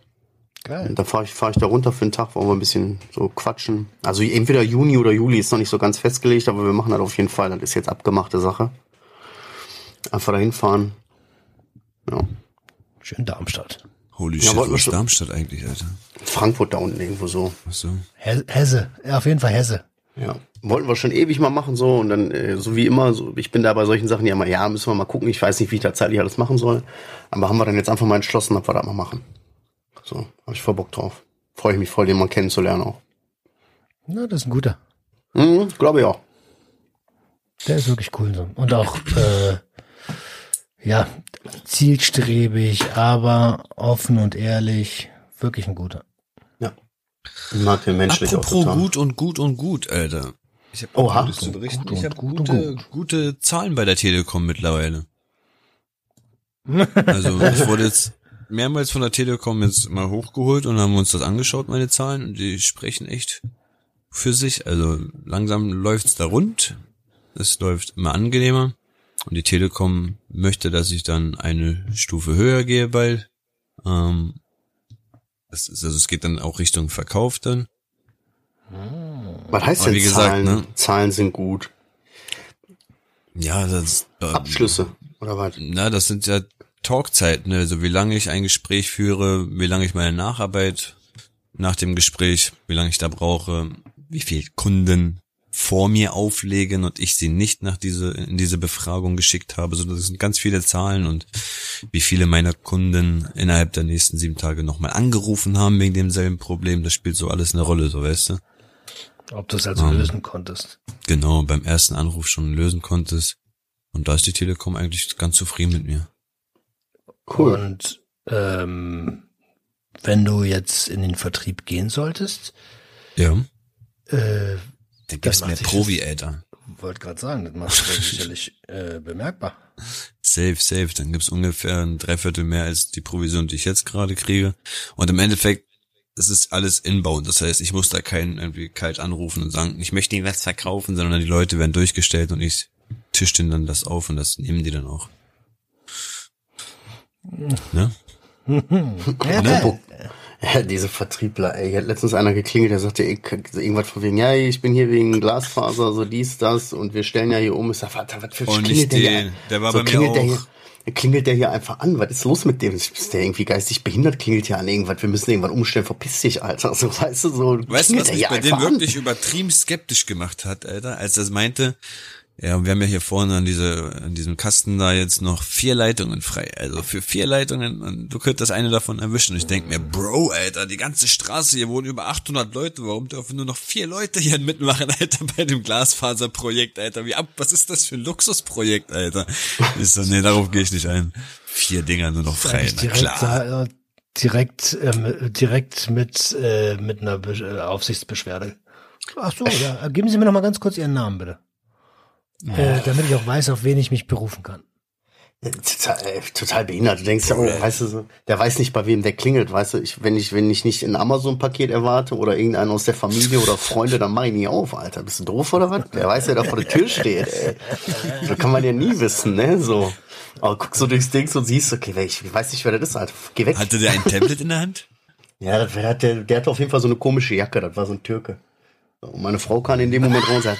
Geil. Und da fahre ich, fahr ich da runter für einen Tag, wollen wir ein bisschen so quatschen. Also entweder Juni oder Juli ist noch nicht so ganz festgelegt, aber wir machen das auf jeden Fall. Das ist jetzt abgemachte Sache. Einfach dahin fahren. Ja. Schön Darmstadt. Holy ja, shit, wo ist Darmstadt eigentlich, Alter? Frankfurt da unten irgendwo so. Ach so. Hesse. Ja, auf jeden Fall Hesse. Ja, wollten wir schon ewig mal machen so und dann äh, so wie immer, so ich bin da bei solchen Sachen ja immer, ja, müssen wir mal gucken, ich weiß nicht, wie ich da zeitlich alles machen soll, aber haben wir dann jetzt einfach mal entschlossen, ob wir das mal machen. So, habe ich voll Bock drauf. Freue ich mich voll, den mal kennenzulernen auch. Na, das ist ein guter. Mhm, glaube ich auch. Der ist wirklich cool so. Und auch, äh, ja, zielstrebig, aber offen und ehrlich. Wirklich ein guter. Ich mag den menschlich Apropos auch total. gut und gut und gut, Alter. Ich habe auch Gutes zu berichten. Gut ich habe gute, gut. gute Zahlen bei der Telekom mittlerweile. (laughs) Also ich wurde jetzt mehrmals von der Telekom jetzt mal hochgeholt und haben uns das angeschaut, meine Zahlen, und die sprechen echt für sich. Also langsam läuft's da rund. Es läuft immer angenehmer. Und die Telekom möchte, dass ich dann eine Stufe höher gehe bald. Ähm, das ist, also es geht dann auch Richtung Verkauf dann. Was heißt denn gesagt, Zahlen? Ne? Zahlen sind gut. Ja, das äh, Abschlüsse oder was? Na, das sind ja Talkzeiten, ne? also wie lange ich ein Gespräch führe, wie lange ich meine Nacharbeit nach dem Gespräch, wie lange ich da brauche, wie viel Kunden vor mir auflegen und ich sie nicht nach diese, in diese Befragung geschickt habe. So, das sind ganz viele Zahlen und wie viele meiner Kunden innerhalb der nächsten sieben Tage nochmal angerufen haben wegen demselben Problem. Das spielt so alles eine Rolle, so weißt du. Ob du es also um, ähm, lösen konntest. Genau, beim ersten Anruf schon lösen konntest. Und da ist die Telekom eigentlich ganz zufrieden mit mir. Cool. Und ähm, wenn du jetzt in den Vertrieb gehen solltest, ja. Äh, Du bist mehr Profi, Alter. Wollte gerade sagen, das macht sich sicherlich (laughs) äh, bemerkbar. safe, safe. Dann gibt's ungefähr ein Dreiviertel mehr als die Provision, die ich jetzt gerade kriege. Und im Endeffekt, es ist alles inbound. Das heißt, ich muss da keinen irgendwie kalt anrufen und sagen, ich möchte ihnen was verkaufen, sondern die Leute werden durchgestellt und ich tisch denen dann das auf und das nehmen die dann auch. (laughs) Ne? Apropos- Ja, (laughs) diese Vertriebler, ey. Hier hat letztens einer geklingelt, der sagte ey, irgendwas von wegen, ja, ich bin hier wegen Glasfaser, so dies, das, und wir stellen ja hier um. Ich sag, was, was für Oh, nicht klingelt der hier? Der war so bei mir klingelt Der auch. hier, klingelt der hier einfach an. Was ist los mit dem? Ist der irgendwie geistig behindert? Klingelt hier an irgendwas? Wir müssen irgendwann umstellen. Verpiss dich, Alter. (laughs) So, weißt du, so Weißt du, was mich bei dem einfach an. wirklich übertrieben skeptisch gemacht hat, Alter, als er meinte, ja, wir haben ja hier vorne an diese, an diesem Kasten da jetzt noch vier Leitungen frei. Also für vier Leitungen, und du könntest eine davon erwischen. Und ich denk mir, Bro, Alter, die ganze Straße, hier wohnen über 800 Leute, warum dürfen nur noch vier Leute hier mitmachen, Alter, bei dem Glasfaserprojekt, Alter? Wie ab, was ist das für ein Luxusprojekt, Alter? Ich so, nee, darauf gehe ich nicht ein. Vier Dinger nur noch frei, na direkt, klar. äh, direkt, ähm, direkt mit, äh, mit einer Be äh, Aufsichtsbeschwerde. Ach so, ja. Geben Sie mir noch mal ganz kurz Ihren Namen, bitte. Äh, damit ich auch weiß, auf wen ich mich berufen kann. Total, ey, total behindert. Du denkst ja, oh, weißt du, so, der weiß nicht, bei wem der klingelt, weißt du, ich, wenn ich, wenn ich nicht ein Amazon-Paket erwarte oder irgendeinen aus der Familie oder Freunde, dann mach ich nie auf, Alter. Bist du doof oder was? Der weiß, wer da vor der Tür steht, ey. So kann man ja nie wissen, ne, so. Aber guck so durchs Ding und siehst, okay, wer- ich weiß nicht, wer das ist, Alter. Geh weg. Hatte der ein Tablet in der Hand? (laughs) Ja, das, der, der, der hatte auf jeden Fall so eine komische Jacke, das war so ein Türke. Und meine Frau kam in dem Moment raus und sagt,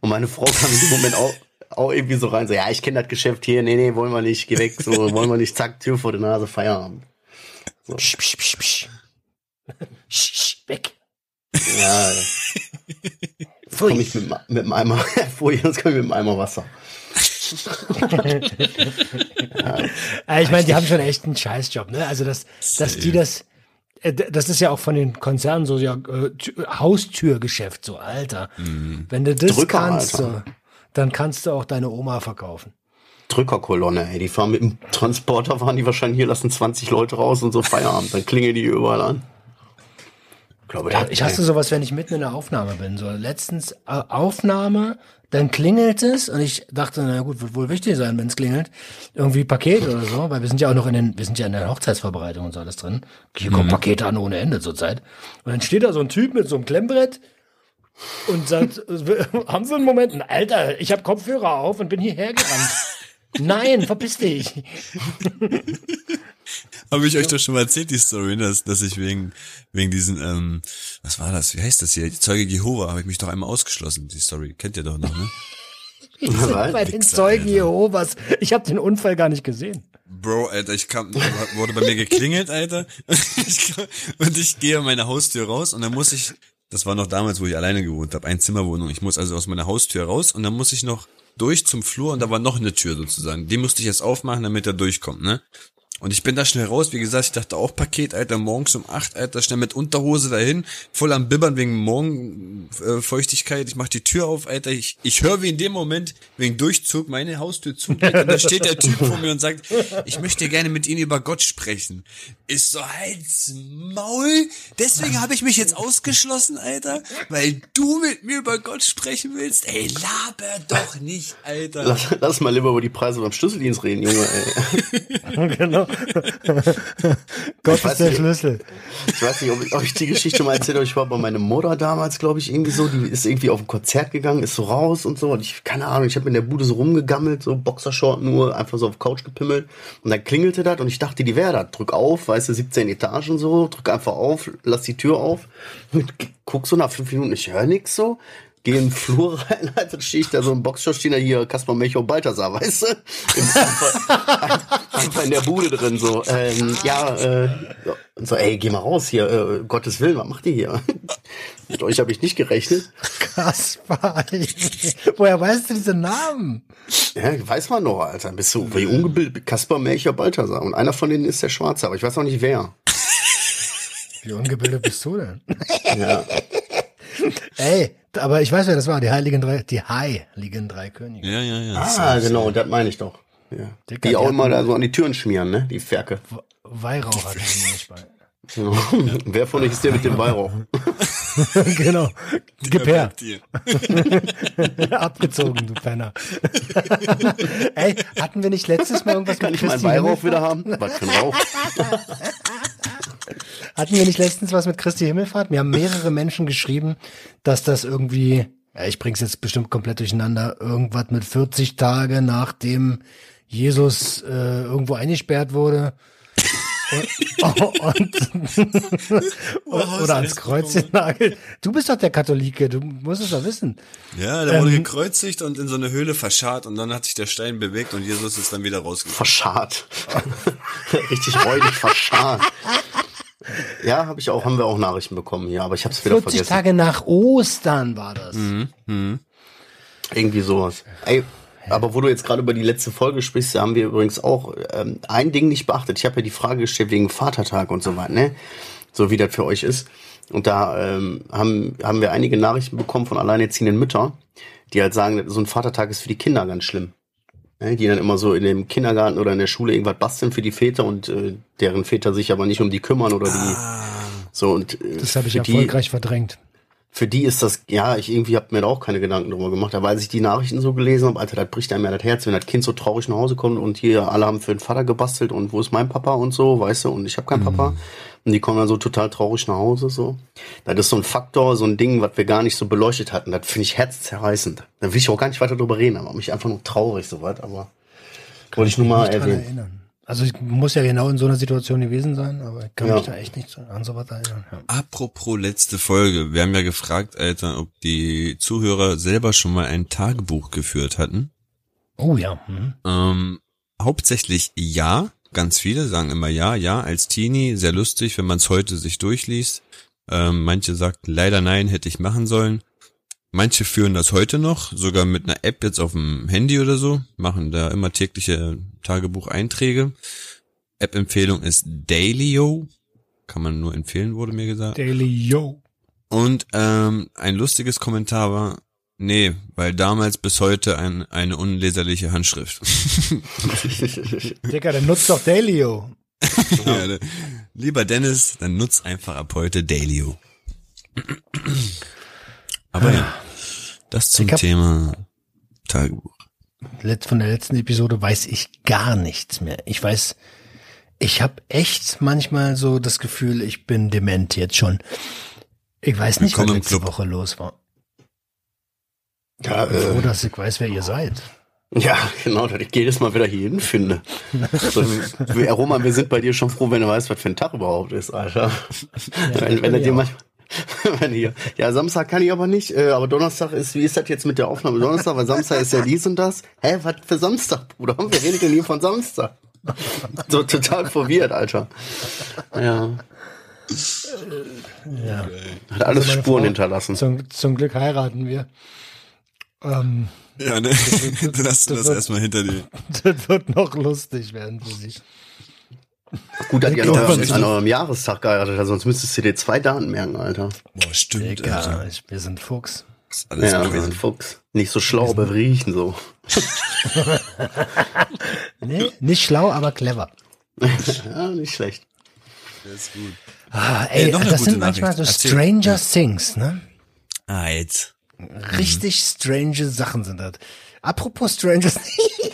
und meine Frau kam in dem Moment auch, auch irgendwie so rein, so, ja, ich kenne das Geschäft hier, nee, nee, wollen wir nicht, geh weg, so, wollen wir nicht, zack, Tür vor der Nase, Feierabend. Psch, psch, psch, psch. Sch, sch, weg. Ja, Pfui. komm ich mit, dem- mit dem Eimer, (laughs) vorher, sonst komm ich mit dem Eimer Wasser. (laughs) Äh, ich meine, die haben schon echt einen Scheißjob, ne? Also dass, dass die das, das ist ja auch von den Konzernen so ja äh, Tü- Haustürgeschäft, so Alter. Wenn du das Drücker, kannst, Alter. dann kannst du auch deine Oma verkaufen. Drückerkolonne, ey, die fahren mit dem Transporter, fahren die wahrscheinlich hier, lassen 20 Leute raus und so Feierabend, dann klingeln die überall an. Ich glaube, Ja, ich hasse sowas, wenn ich mitten in der Aufnahme bin. So letztens äh, Aufnahme, dann klingelt es und ich dachte, na gut, wird wohl wichtig sein, wenn es klingelt. Irgendwie Paket oder so, weil wir sind ja auch noch in den, wir sind ja in der Hochzeitsvorbereitung und so alles drin. Hier kommen Pakete an ohne Ende zurzeit. Und dann steht da so ein Typ mit so einem Klemmbrett und sagt, (laughs) haben Sie einen Moment? Alter, ich habe Kopfhörer auf und bin hierher gerannt. (laughs) Nein, verpiss dich. Habe ich euch doch schon mal erzählt, die Story, dass, dass ich wegen, wegen diesen, ähm, was war das? Wie heißt das hier? Zeuge Jehova, habe ich mich doch einmal ausgeschlossen. Die Story kennt ihr doch noch, ne? (laughs) Bei den Wichser, Zeugen Alter. Jehovas. Ich habe den Unfall gar nicht gesehen. Bro, Alter, ich kam, wurde bei mir geklingelt, Alter. (laughs) Ich, und ich gehe an meine Haustür raus und dann muss ich, das war noch damals, wo ich alleine gewohnt habe, Einzimmerwohnung. Ich muss also aus meiner Haustür raus und dann muss ich noch durch zum Flur und da war noch eine Tür sozusagen. Die musste ich jetzt aufmachen, damit er durchkommt, ne? Und ich bin da schnell raus, wie gesagt, ich dachte auch Paket, Alter, morgens um acht, Alter, schnell mit Unterhose dahin, voll am Bibbern wegen Morgenfeuchtigkeit. Äh, Feuchtigkeit. ich mach die Tür auf, Alter, ich, ich höre wie in dem Moment, wegen Durchzug, meine Haustür zu, Alter, da steht der Typ vor mir und sagt, ich möchte gerne mit Ihnen über Gott sprechen. Ist so, halt's Maul, deswegen habe ich mich jetzt ausgeschlossen, Alter, weil du mit mir über Gott sprechen willst. Ey, laber doch nicht, Alter. Lass, lass mal lieber über die Preise beim Schlüsseldienst reden, Junge, ey. (laughs) (laughs) genau. (laughs) Gott weiß ist der nicht. Schlüssel. Ich weiß nicht, ob ich, ob ich die Geschichte mal erzählt habe. Ich war bei meiner Mutter damals, glaube ich, irgendwie so. Die ist irgendwie auf ein Konzert gegangen, ist so raus und so. Und ich, keine Ahnung, ich habe in der Bude so rumgegammelt, so Boxershort nur, einfach so auf Couch gepimmelt. Und dann klingelte das und ich dachte, die wäre da. Drück auf, weißt du, 17 Etagen so, drück einfach auf, lass die Tür auf. Und guck so nach fünf Minuten, ich höre nix so. Geh in den Flur rein, dann stehe ich da so im Boxshort, stehen da hier Kaspar Melchior Balthasar, weißt du? Einfach, einfach in der Bude drin, so. Ähm, ja, äh, und so, ey, geh mal raus hier, äh, Gottes Willen, was macht ihr hier? Mit euch habe ich nicht gerechnet. Kaspar. Woher weißt du diese Namen? Ja, weiß man noch, Alter. Bist du wie ungebildet? Kaspar Melchior Balthasar. Und einer von denen ist der Schwarze, aber ich weiß auch nicht wer. Wie ungebildet bist du denn? Ja. Ey, aber ich weiß, wer das war. Die Heiligen Drei, die Heiligen Drei Könige. Ja, ja, ja. Ah, genau, das meine ich doch. Ja. Dicker, Die auch die immer da so an die Türen schmieren, ne? Die Ferke. Weihrauch hatte ich nicht bei. Genau. (laughs) wer von euch ist der mit dem Weihrauch? (laughs) genau. Gib her. (laughs) Abgezogen, du Penner. Ey, hatten wir nicht letztes Mal irgendwas Kann mit ich meinen Weihrauch wieder haben? Was für ein Rauch? Hatten wir nicht letztens was mit Christi Himmelfahrt? Mir haben mehrere Menschen geschrieben, dass das irgendwie, ja, ich bring's jetzt bestimmt komplett durcheinander, irgendwas mit 40 Tage nachdem Jesus äh, irgendwo eingesperrt wurde. Und, und, (laughs) oder ans Kreuz genagelt. Du bist doch der Katholike, du musst es doch wissen. Ja, der wurde Ähm, gekreuzigt und in so eine Höhle verscharrt und dann hat sich der Stein bewegt und Jesus ist dann wieder rausgekommen. Verscharrt. (laughs) Richtig räudig verscharrt. Ja, habe ich auch, haben wir auch Nachrichten bekommen hier, aber ich habe es wieder 40 vergessen. Tage nach Ostern war das. Irgendwie sowas. Ey, aber wo du jetzt gerade über die letzte Folge sprichst, da haben wir übrigens auch ähm, ein Ding nicht beachtet. Ich habe ja die Frage gestellt wegen Vatertag und so weiter, ne? So wie das für euch ist. Und da ähm, haben, haben wir einige Nachrichten bekommen von alleinerziehenden Müttern, die halt sagen, so ein Vatertag ist für die Kinder ganz schlimm. Ne? Die dann immer so in dem Kindergarten oder in der Schule irgendwas basteln für die Väter und äh, deren Väter sich aber nicht um die kümmern oder die so und äh, Das habe ich für die- erfolgreich verdrängt. Für die ist das, ja, ich irgendwie habe mir da auch keine Gedanken drüber gemacht. Aber als ich die Nachrichten so gelesen habe, Alter, das bricht einem ja das Herz, wenn das Kind so traurig nach Hause kommt und hier alle haben für den Vater gebastelt und wo ist mein Papa und so, weißt du, und ich habe keinen Papa. Und die kommen dann so total traurig nach Hause, so. Das ist so ein Faktor, so ein Ding, was wir gar nicht so beleuchtet hatten. Das finde ich herzzerreißend. Da will ich auch gar nicht weiter drüber reden, aber mich einfach nur traurig, so was, aber wollte ich nur mal erwähnen. erinnern. Also ich muss ja genau in so einer Situation gewesen sein, aber ich kann Ja. mich da echt nicht so- an sowas erinnern. Ja. Apropos letzte Folge. Wir haben ja gefragt, Alter, ob die Zuhörer selber schon mal ein Tagebuch geführt hatten. Oh ja. Mhm. Ähm, hauptsächlich ja. Ganz viele sagen immer ja, ja, als Teenie. Sehr lustig, wenn man es heute sich durchliest. Ähm, manche sagten leider nein, hätte ich machen sollen. Manche führen das heute noch, sogar mit einer App jetzt auf dem Handy oder so, machen da immer tägliche Tagebucheinträge. App-Empfehlung ist Dailyo. Kann man nur empfehlen, wurde mir gesagt. Daily Yo. Und ähm, ein lustiges Kommentar war, nee, weil damals bis heute ein, eine unleserliche Handschrift. (laughs) (laughs) Dicker, dann nutzt doch Dailyo. ja, ne. Lieber Dennis, dann nutz einfach ab heute Dailyo. Aber ja, das zum hab- Thema Tagebuch. Von der letzten Episode weiß ich gar nichts mehr. Ich weiß, ich habe echt manchmal so das Gefühl, ich bin dement jetzt schon. Ich weiß nicht, was letzte. Woche los war. ja, Ich bin froh, äh, dass ich weiß, wer ihr seid. ja, genau, dass ich jedes Mal wieder hierhin finde. So, wir- Roman, wir sind bei dir schon froh, wenn du weißt, was für ein Tag überhaupt ist, Alter. wenn wenn er dir auch. (laughs) wenn hier, ja, Samstag kann ich aber nicht, äh, aber Donnerstag ist, wie ist das jetzt mit der Aufnahme Donnerstag? Weil Samstag ist ja dies und das. Hä, was für Samstag, Bruder? Wir reden denn hier von Samstag. So total verwirrt, Alter. Ja, Ja. hat alles Also Spuren Frau- hinterlassen. Zum, zum Glück heiraten wir. Ähm, Ja, ne? Dann hast (laughs) du das das wird- erstmal hinter dir. (laughs) das wird noch lustig werden für sie. Gut, dass ihr Ja, noch an eurem Jahrestag geheiratet habt, sonst müsstest du dir zwei Daten merken, Alter. Boah, stimmt. Digga, Alter. ich, wir sind Fuchs. Das ist alles Ja, klar. wir sind Fuchs. Nicht so schlau, aber wir riechen so. Nee, nicht schlau, aber clever. (laughs) Ja, nicht schlecht. Das ist gut. Ah, ey, Ey, eine das sind manchmal Nachricht. so Erzähl. Stranger Things, ne? Ah, jetzt. Richtig strange Sachen sind das. Apropos Stranger (laughs) Things.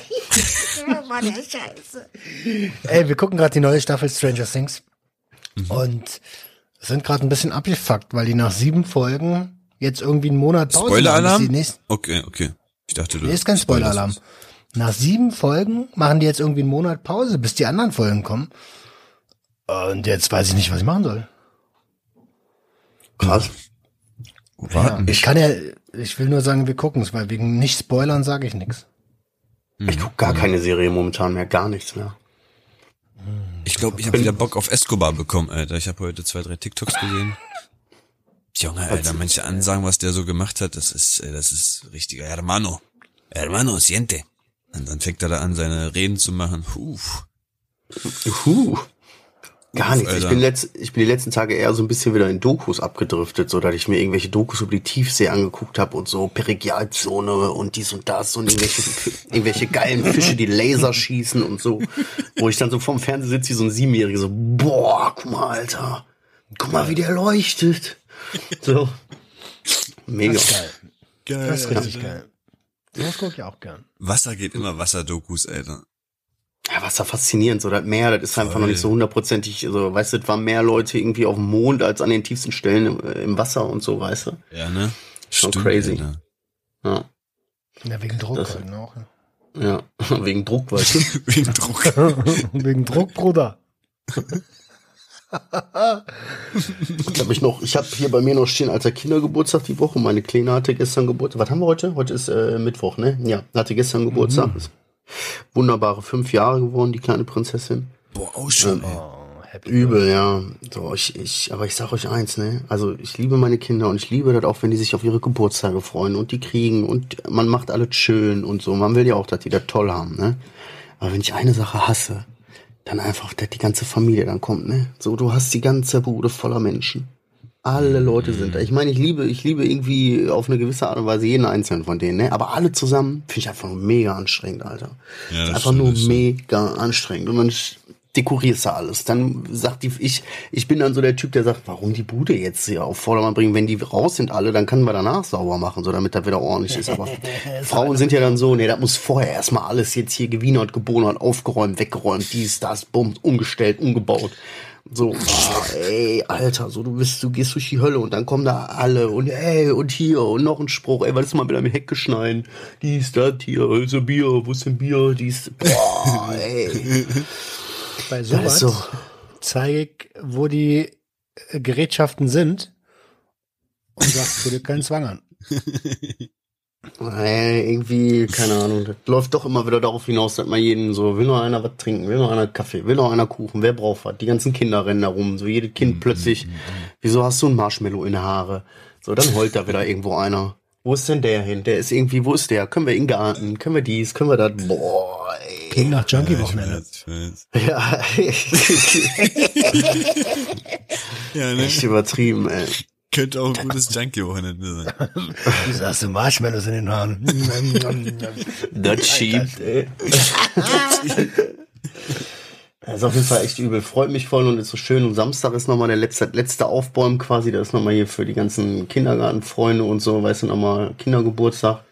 Mann, der Scheiße. Ey, wir gucken gerade die neue Staffel Stranger Things und sind gerade ein bisschen abgefuckt, weil die nach sieben Folgen jetzt irgendwie einen Monat Pause Spoiler-Alarm? die nächsten- Okay, okay. Ich dachte, du. Nee, ist kein Spoiler-Alarm. Nach sieben Folgen machen die jetzt irgendwie einen Monat Pause, bis die anderen Folgen kommen. Und jetzt weiß ich nicht, was ich machen soll. Krass. Warten. Ich kann ja, ich will nur sagen, wir gucken es, weil wegen nicht Spoilern sage ich nichts. Ich guck gar keine Serie momentan mehr, gar nichts mehr. Ich glaube, ich habe wieder Bock auf Escobar bekommen, Alter. Ich habe heute zwei, drei TikToks gesehen. Junge, Alter, manche Ansagen, was der so gemacht hat, das ist, das ist richtiger Hermano. Hermano, siente. Und dann fängt er da an, seine Reden zu machen. Puh. Huh. Gar nichts. Ich bin, letzt, ich bin die letzten Tage eher so ein bisschen wieder in Dokus abgedriftet, so dass ich mir irgendwelche Dokus über die Tiefsee angeguckt habe und so Perigialzone und dies und das und irgendwelche, (laughs) irgendwelche geilen Fische, die Laser schießen und so. Wo ich dann so vorm Fernseher sitze, wie so ein Siebenjähriger, so, boah, guck mal, Alter. Guck mal, wie der leuchtet. So. Mega. Das ist geil. Geil. Das ist richtig Alter. geil. Das gucke ich auch gern. Wasser geht immer Wasserdokus, Alter. Ja, was da faszinierend, so das Meer, das ist einfach Voll. noch nicht so hundertprozentig, also weißt du, es waren mehr Leute irgendwie auf dem Mond als an den tiefsten Stellen im, äh, im Wasser und so, weißt du? Ja, ne? Schon crazy. Alter. Ja, Ja, wegen Druck Das- halt noch. ja. (laughs) wegen Druck, weißt du? (laughs) Wegen Druck. (laughs) wegen Druck, Bruder. Ich habe ich noch, ich habe hier bei mir noch stehen, alter Kindergeburtstag die Woche. Meine Kleine hatte gestern Geburtstag. Was haben wir heute? Heute ist äh, Mittwoch, ne? Ja, hatte gestern Geburtstag. Ist Wunderbare fünf Jahre geworden, die kleine Prinzessin. Boah, auch schon, ey. Oh, happy. Übel, ja. So, ich, ich, aber ich sag euch eins, ne? Also ich liebe meine Kinder und ich liebe das auch, wenn die sich auf ihre Geburtstage freuen und die kriegen und man macht alles schön und so. Man will ja auch, dass die das toll haben, ne? Aber wenn ich eine Sache hasse, dann einfach, dass die ganze Familie dann kommt, ne? So, du hast die ganze Bude voller Menschen. Alle Leute sind da. Ich meine, ich liebe, ich liebe irgendwie auf eine gewisse Art und Weise jeden einzelnen von denen, ne? Aber alle zusammen finde ich einfach nur mega anstrengend, Alter. Ja, das einfach stimmt, nur mega anstrengend. Und dann dekorierst du alles. Dann sagt die, ich, ich bin dann so der Typ, der sagt, warum die Bude jetzt hier auf Vordermann bringen? Wenn die raus sind alle, dann können wir danach sauber machen, so damit das wieder ordentlich ist. Aber (laughs) Frauen sind ja dann so, nee, das muss vorher erstmal alles jetzt hier gewienert, gebonert, aufgeräumt, weggeräumt, dies, das, bumm, umgestellt, umgebaut. So, ah, ey, Alter, so du bist, du gehst durch die Hölle und dann kommen da alle und ey, und hier und noch ein Spruch, ey, was ist mal wieder mit Hecke schneiden? Dies, das, hier, ein Bier, wo ist denn Bier? Dies, boah, ey. Bei sowas so. zeige ich, wo die äh, Gerätschaften sind und sag, tu dir keinen Zwang an. (laughs) Ey, irgendwie, keine Ahnung, das läuft doch immer wieder darauf hinaus, dass man jeden so, will noch einer was trinken, will noch einer Kaffee, will noch einer Kuchen, wer braucht was? Die ganzen Kinder rennen da rum, so jedes Kind plötzlich, wieso hast du ein Marshmallow in der Haare? So, dann heult da wieder (laughs) irgendwo einer. Wo ist denn der hin? Der ist irgendwie, wo ist der? Können wir in den Garten? Können wir dies? Können wir das? Boah, ey. Klingt nach Ja, ich Junkie-Wochenende. weiß, ich weiß. Ja, (laughs) (laughs) Ja, ne? echt übertrieben, ey. Könnte auch ein gutes Junkie-Wochenende sein. (laughs) Wieso hast du Marshmallows in den Haaren? (laughs) Das schiebt, ey. (laughs) Das ist auf jeden Fall echt übel. Freut mich voll und ist so schön. Und Samstag ist nochmal der letzte, letzte Aufbäumen quasi. Da ist nochmal hier für die ganzen Kindergartenfreunde und so, weißt du, nochmal Kindergeburtstag.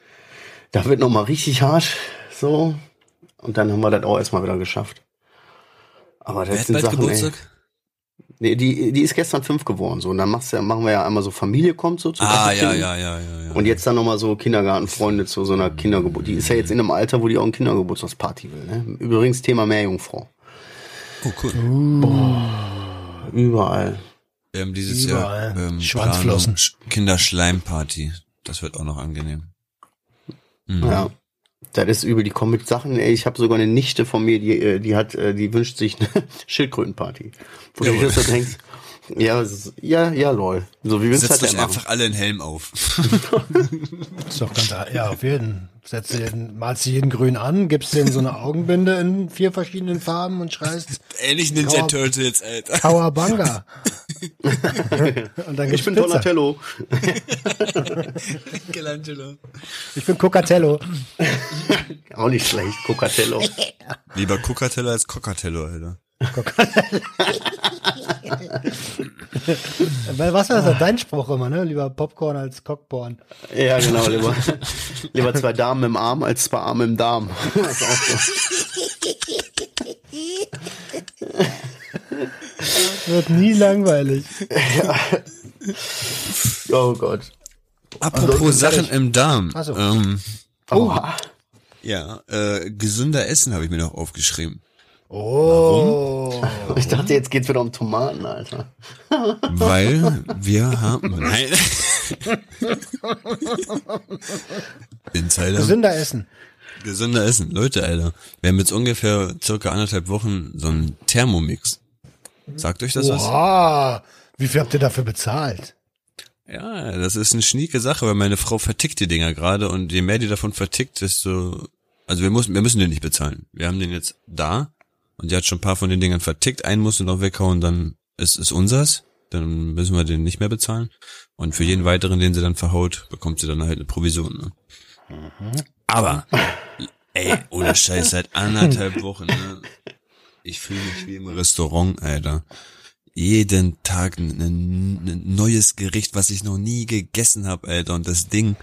Da wird nochmal richtig hart. So. Und dann haben wir das auch erstmal wieder geschafft. Aber Wer das hat sind bald Sachen, Geburtstag? ey. Nee, die, die ist gestern fünf geworden. So. Und dann machst du, ja- machen wir ja einmal so Familie kommt so zu Ah, ja, ja, ja, ja, ja. Und jetzt dann nochmal so Kindergartenfreunde zu so einer Kindergeburt. Die ist ja jetzt in einem Alter, wo die auch eine Kindergeburtstagsparty will. Ne? Übrigens Thema Meerjungfrau. Oh, cool. Überall. Wir haben dieses Überall. Jahr ähm, Schwanzflossen. Kinderschleimparty. Das wird auch noch angenehm. Mhm. Ja. Das ist übel. Die kommen mit Sachen, ey, ich habe sogar eine Nichte von mir, die, äh, die hat, äh, die wünscht sich eine (laughs) Schildkrötenparty. Wo du Jawohl. dir so denkst, ja, ja, ja, lol. So wie willst du Setzt halt euch einfach alle einen Helm auf. (laughs) (laughs) Ist doch ganz, ja, auf jeden. Setzt jeden, malst du jeden grün an, gibst denen so eine Augenbinde in vier verschiedenen Farben und schreist Ähnlich Ninja Turtles, Alter. Kawabanga. Und dann Ich bin Pizza. Donatello. (laughs) Michelangelo. Ich bin Cocatello. Auch nicht schlecht, (laughs) Cocatello. Lieber Cocatello als Cockatello, Alter. (laughs) Weil was war das dein Spruch immer, ne? Lieber Popcorn als Cockporn. ja, genau, lieber, lieber zwei Damen im Arm als zwei Arme im Darm. Das ist auch so. Wird nie langweilig. Oh Gott. Apropos Sachen im Darm. So. Ähm, Oh. ja, äh, gesünder Essen habe ich mir noch aufgeschrieben. Oh. Ich dachte, jetzt geht's wieder um Tomaten, Alter. Weil wir haben. Nein. Insider. Gesünder essen. Gesünder Essen. Leute, Alter. Wir haben jetzt ungefähr circa anderthalb Wochen so einen Thermomix. Sagt euch das was? Wow. Wie viel habt ihr dafür bezahlt? Ja, das ist eine schnieke Sache, weil meine Frau vertickt die Dinger gerade und je mehr die davon vertickt, desto, also wir müssen, wir müssen den nicht bezahlen. Wir haben den jetzt da und die hat schon ein paar von den Dingern vertickt. Einen musst du noch weghauen, dann ist es unsers. Dann müssen wir den nicht mehr bezahlen. Und für jeden weiteren, den sie dann verhaut, bekommt sie dann halt eine Provision. Ne? Aber, ey, ohne Scheiß, seit anderthalb Wochen, ne? Ich fühle mich wie im Restaurant, Alter. jeden Tag ein, ein neues Gericht, was ich noch nie gegessen habe, Alter. Und das Ding,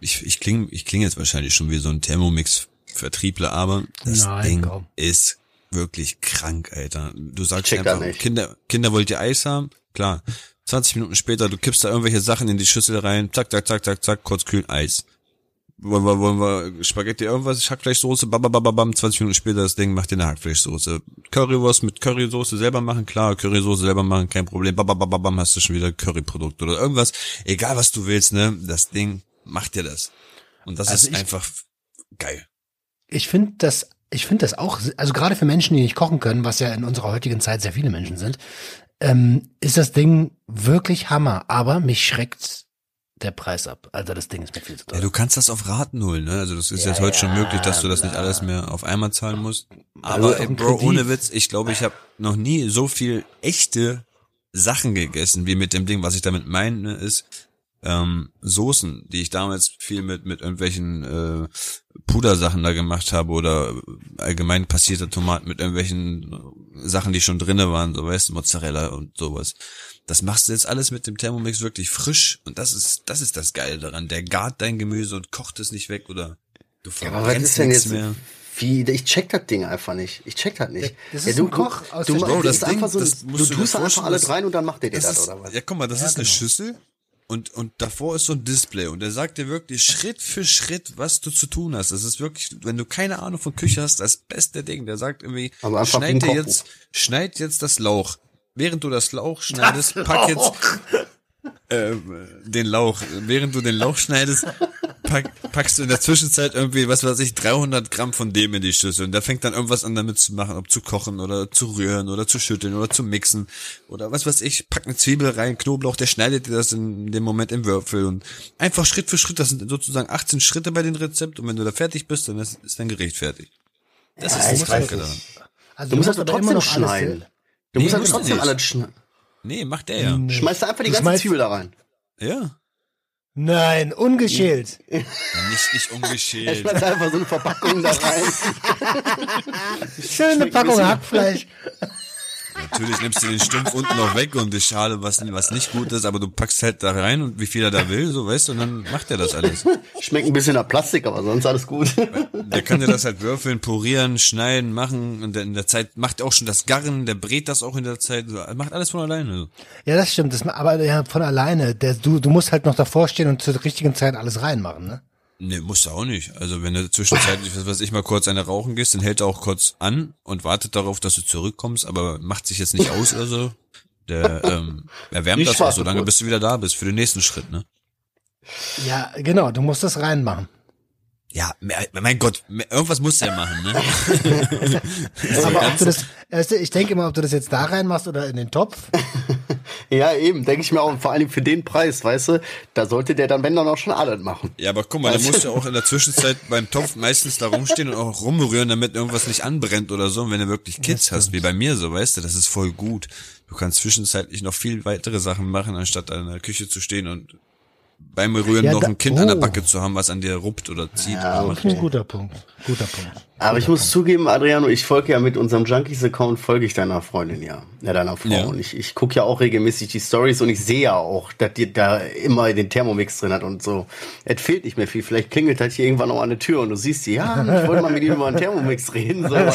ich, ich klinge ich kling jetzt wahrscheinlich schon wie so ein Thermomix-Vertriebler, aber das Nein, Ding komm. ist wirklich krank, Alter. Du sagst einfach. Kinder, Kinder wollt ihr Eis haben? Klar. 20 Minuten später, du kippst da irgendwelche Sachen in die Schüssel rein, zack, zack, zack, zack, zack, kurz kühlen, Eis. Wollen wir, wollen wir Spaghetti irgendwas, Hackfleischsoße, babababam, 20 Minuten später das Ding, macht dir eine Hackfleischsoße. Currywurst mit Currysoße selber machen, klar, Currysoße selber machen, kein Problem, babababam, hast du schon wieder Curryprodukt oder irgendwas. Egal was du willst, ne, das Ding macht dir das. Und das Also ist ich- einfach geil. Ich finde das, ich finde das auch, also gerade für Menschen, die nicht kochen können, was ja in unserer heutigen Zeit sehr viele Menschen sind, ähm, ist das Ding wirklich Hammer. Aber mich schreckt der Preis ab. Also das Ding ist mir viel zu Ja, teuer. du kannst das auf Raten holen, ne? Also das ist Ja, jetzt heute schon ja, möglich, dass du das nicht alles mehr auf einmal zahlen musst. Also Aber den Bro, ohne Witz, ich glaube, ich habe noch nie so viel echte Sachen gegessen, wie mit dem Ding. Was ich damit meine, ist ähm, Soßen, die ich damals viel mit mit irgendwelchen äh, Pudersachen da gemacht habe oder allgemein passierte Tomaten mit irgendwelchen Sachen, die schon drinne waren, so weißt du, Mozzarella und sowas. Das machst du jetzt alles mit dem Thermomix wirklich frisch und das ist das ist das Geile daran. Der gart dein Gemüse und kocht es nicht weg oder du Ja, aber was verbrennst ist denn nichts jetzt? mehr. Wie, ich check das Ding einfach nicht. Ich check das nicht. Das ja, ist ein Koch aus du, der du, Bro, das ist einfach Ding, so, das du musst du tust da einfach alles rein und dann macht der dir Das das, ist, oder was? ja, guck mal, das Ja, ist eine genau. Schüssel und, und davor ist so ein Display und der sagt dir wirklich Schritt für Schritt, was du zu tun hast. Das ist wirklich, wenn du keine Ahnung von Küche hast, das beste Ding. Der sagt irgendwie, schneid dir jetzt, schneid jetzt das Lauch. Während du das Lauch schneidest, pack jetzt äh, den Lauch. Während du den Lauch schneidest, pack, packst du in der Zwischenzeit irgendwie, was weiß ich, 300 Gramm von dem in die Schüssel. Und der fängt dann irgendwas an damit zu machen, ob zu kochen oder zu rühren oder zu schütteln oder zu mixen. Oder was weiß ich, pack eine Zwiebel rein, Knoblauch, der schneidet dir das in dem Moment in Würfel. Und einfach Schritt für Schritt, das sind sozusagen 18 Schritte bei dem Rezept. Und wenn du da fertig bist, dann ist, ist dein Gericht fertig. Das Ja, ist das daran. Also Du musst das aber trotzdem immer noch alles- schneiden. Du Nee, musst das musst du trotzdem nicht. alles schneiden. Nee, macht der ja. Schmeißt da einfach die Du ganze Zwiebel da rein. Ja. Nein, ungeschält. (laughs) Ja, Nicht, nicht Er ungeschält. schmeißt einfach so eine Verpackung da rein. Schöne Packung Hackfleisch. (laughs) Natürlich nimmst du den Stumpf unten noch weg und die Schale, was, was nicht gut ist, aber du packst halt da rein und wie viel er da will, so weißt du, und dann macht er das alles. Schmeckt ein bisschen nach Plastik, aber sonst alles gut. Der kann dir das halt würfeln, purieren, schneiden, machen und in der Zeit macht er auch schon das Garren, der brät das auch in der Zeit, so, macht alles von alleine. Ja, das stimmt. Das, aber ja, von alleine. Der, du, du musst halt noch davor stehen und zur richtigen Zeit alles reinmachen, ne? Nee, musst du auch nicht. Also wenn du zwischenzeitlich, was weiß ich, mal kurz eine rauchen gehst, dann hält er auch kurz an und wartet darauf, dass du zurückkommst, aber macht sich jetzt nicht aus oder so. Der ähm, erwärmt Ich das auch so lange, kurz. bis du wieder da bist für den nächsten Schritt, ne? Ja, genau. Du musst das reinmachen. Ja, mein Gott, irgendwas muss der machen, ne? (laughs) Aber ob du das, du, ich denke immer, ob du das jetzt da reinmachst oder in den Topf. Ja, eben, denke ich mir auch, vor allem für den Preis, weißt du, da sollte der dann, wenn dann auch schon alles machen. Ja, aber guck mal, da musst du auch in der Zwischenzeit beim Topf meistens da rumstehen und auch rumrühren, damit irgendwas nicht anbrennt oder so. Und wenn du wirklich Kids hast, wie bei mir so, weißt du, das ist voll gut. Du kannst zwischenzeitlich noch viel weitere Sachen machen, anstatt an der Küche zu stehen und beim Rühren Ja, noch da- ein Kind an der oh. Backe zu haben, was an dir ruppt oder zieht. Ja, oder ein guter Punkt. Guter Punkt. Aber ich muss zugeben, Adriano, ich folge ja mit unserem Junkies-Account, folge ich deiner Freundin ja, ja deiner Frau. Ja. Und ich, ich gucke ja auch regelmäßig die Stories und ich sehe ja auch, dass die da immer den Thermomix drin hat und so. Es fehlt nicht mehr viel. Vielleicht klingelt halt hier irgendwann noch an der Tür und du siehst sie, ja, ich wollte mal mit ihm über einen Thermomix reden. So. (laughs)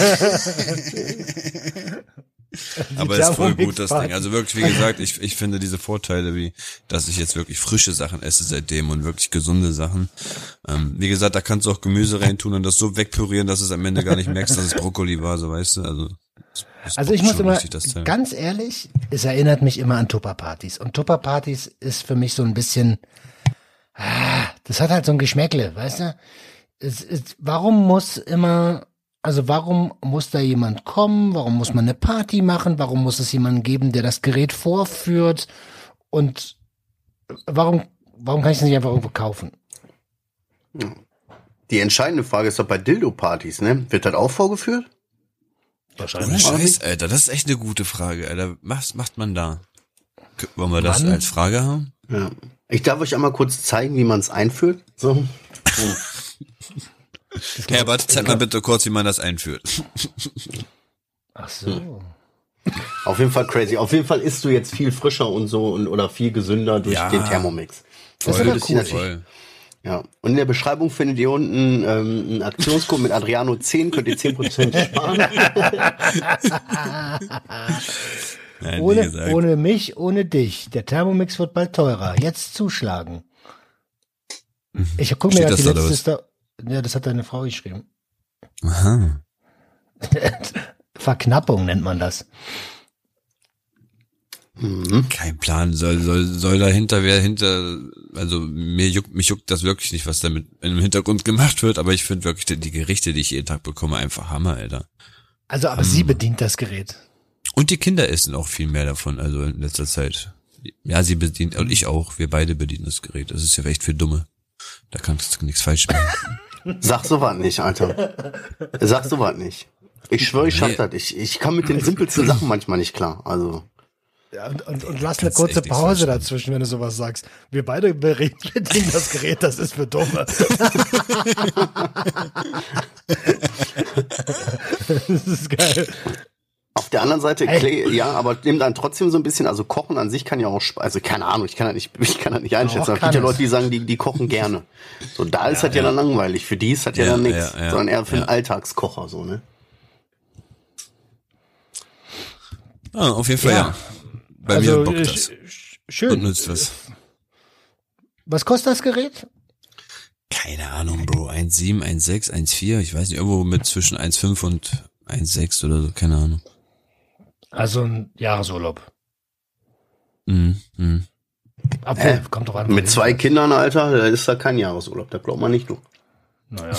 (laughs) (laughs) Aber ist voll gut, das. Ding. Also wirklich, wie gesagt, ich, ich finde diese Vorteile, wie, dass ich jetzt wirklich frische Sachen esse seitdem und wirklich gesunde Sachen. Ähm, wie gesagt, da kannst du auch Gemüse reintun und das so wegpürieren, dass es am Ende gar nicht merkst, dass es Brokkoli war, so weißt du. Also, Also ich muss immer, richtig, ganz ehrlich, es erinnert mich immer an Tupperpartys. Und Tupperpartys ist für mich so ein bisschen, ah, das hat halt so ein Geschmäckle, weißt du? Es ist, warum muss immer, also warum muss da jemand kommen? Warum muss man eine Party machen? Warum muss es jemanden geben, der das Gerät vorführt? Und warum, warum kann ich es nicht einfach irgendwo kaufen? Die entscheidende Frage ist doch bei Dildo-Partys, ne? Wird das auch vorgeführt? Ohne Scheiß, Alter, das ist echt eine gute Frage, Alter. Was macht man da? Wollen wir das Wann? als Frage haben? Ja. Ich darf euch einmal kurz zeigen, wie man es einführt. So. (laughs) Herbert, zeig mal bitte kurz, wie man das einführt. Ach so. Auf jeden Fall crazy. Auf jeden Fall isst du jetzt viel frischer und so und oder viel gesünder durch Ja. den Thermomix. Das Voll, ich cool, voll. Ja. Und in der Beschreibung findet ihr unten ähm, einen Aktionscode mit Adriano 10, könnt ihr 10% sparen. (laughs) Nein, Ohne, ohne mich, ohne dich. Der Thermomix wird bald teurer. Jetzt zuschlagen. Ich gucke mir gerade die letzte Ja, das hat deine Frau geschrieben. Aha. (laughs) Verknappung nennt man das. Kein Plan. Soll, soll, soll dahinter wer hinter, also mir juckt, mich juckt das wirklich nicht, was damit im Hintergrund gemacht wird, aber ich finde wirklich die, die Gerichte, die ich jeden Tag bekomme, einfach Hammer, Alter. Also, aber Ähm. sie bedient das Gerät. Und die Kinder essen auch viel mehr davon, also in letzter Zeit. Ja, sie bedient, und ich auch, wir beide bedienen das Gerät. Das ist ja echt für Dumme. Da kannst du nichts falsch machen. (laughs) Sag so was nicht, Alter. Sag so was nicht. Ich schwöre, ich schaff Nee. das. Ich, ich kann mit den simpelsten Sachen manchmal nicht klar. Also. Ja, und, und, und lass eine kurze Pause dazwischen, wenn du sowas sagst. Wir beide bedienen das Gerät, das ist für Dumme. (laughs) das ist geil. Auf der anderen Seite, Ey. Clay, ja, aber nimmt dann trotzdem so ein bisschen, also Kochen an sich kann ja auch, also keine Ahnung, ich kann das nicht, (laughs) ich kann das nicht einschätzen. Doch, aber es gibt ja. Leute, die sagen, die, die kochen gerne. So, da ist das ja, ja. dann langweilig. Für die ist das ja, Ja, dann nichts, ja, ja, sondern eher für ja. einen Alltagskocher, so, ne? Ah, auf jeden Fall, Ja. ja. Bei also, mir bockt äh, das. sch- sch- Und schön. nützt was. Was kostet das Gerät? Keine Ahnung, Bro. 1,7, 1,6, 1,4. Ich weiß nicht, irgendwo mit zwischen 1,5 und 1,6 oder so. Keine Ahnung. Also ein Jahresurlaub. Mhm. Mhm. Obwohl, Hä? kommt doch an. Mit zwei Kindern, Alter, da ist da kein Jahresurlaub, da glaubt man nicht du. Naja. (laughs) (laughs)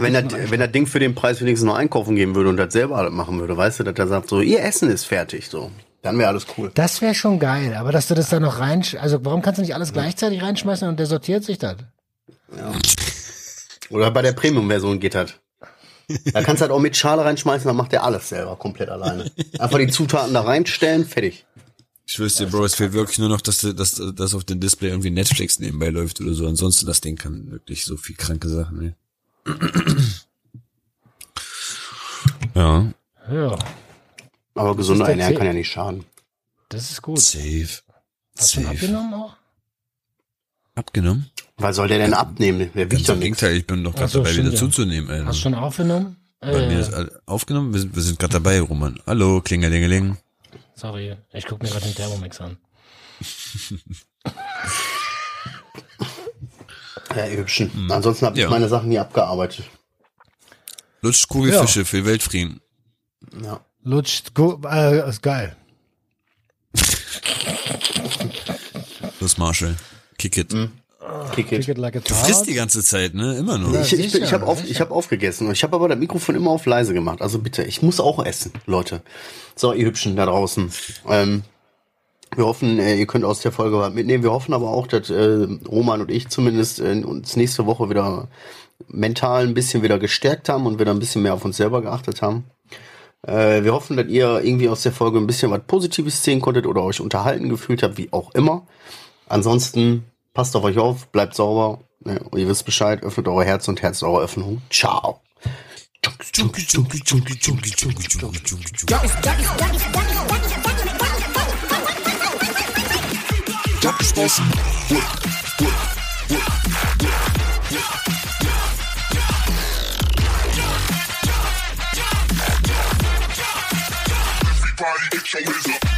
Wenn das, wenn das Ding für den Preis wenigstens noch einkaufen gehen würde und das selber alles machen würde, weißt du, dass er sagt so, ihr Essen ist fertig, so. Dann wäre alles cool. Das wäre schon geil, aber dass du das da noch rein, also warum kannst du nicht alles gleichzeitig reinschmeißen und der sortiert sich das? Oder bei der Premium-Version geht das. Da kannst du halt auch mit Schale reinschmeißen, dann macht er alles selber, komplett alleine. Einfach die Zutaten da reinstellen, fertig. Ich dir, Bro, es fehlt wirklich nur noch, dass, du- dass, dass auf dem Display irgendwie Netflix nebenbei läuft oder so. Ansonsten, das Ding kann wirklich so viel kranke Sachen, ey. Ja, Ja, Aber gesunder Ernähren Ziel. kann ja nicht schaden. das ist gut. safe. Hast du Safe. abgenommen auch? Abgenommen? Was soll der denn abnehmen? Ganz wiegt doch im nichts. Gegenteil, ich bin doch gerade so, dabei, wieder ja. zuzunehmen, ey. Hast du schon aufgenommen? Bei mir Äh, ist all- aufgenommen, wir sind, wir sind gerade dabei, Roman. Hallo, klingelingeling. sorry, ich guck mir gerade den Thermomix an. (laughs) Ja, hübschen. Ansonsten habe ich Ja. meine Sachen nie abgearbeitet. Lutscht Kugelfische für Weltfrieden. Ja. Lutscht, äh, ist geil. Los, Marshall. Kick it. Kick Kick it. it like a Du frisst die ganze Zeit, ne? Immer. Ja. Ich, ich, ich habe auf, ich hab aufgegessen und ich habe aber das Mikrofon immer auf leise gemacht. Also bitte, ich muss auch essen, Leute. So, ihr Hübschen da draußen. Ähm, wir hoffen, äh, ihr könnt aus der Folge was mitnehmen. Wir hoffen aber auch, dass äh, Roman und ich zumindest äh, uns nächste Woche wieder mental ein bisschen wieder gestärkt haben und wieder ein bisschen mehr auf uns selber geachtet haben. Äh, wir hoffen, dass ihr irgendwie aus der Folge ein bisschen was Positives sehen konntet oder euch unterhalten gefühlt habt, wie auch immer. Ansonsten passt auf euch auf, bleibt sauber. Ne, ihr wisst Bescheid, öffnet eure Herz und Herz eure Öffnung. Ciao. Everybody get your hands.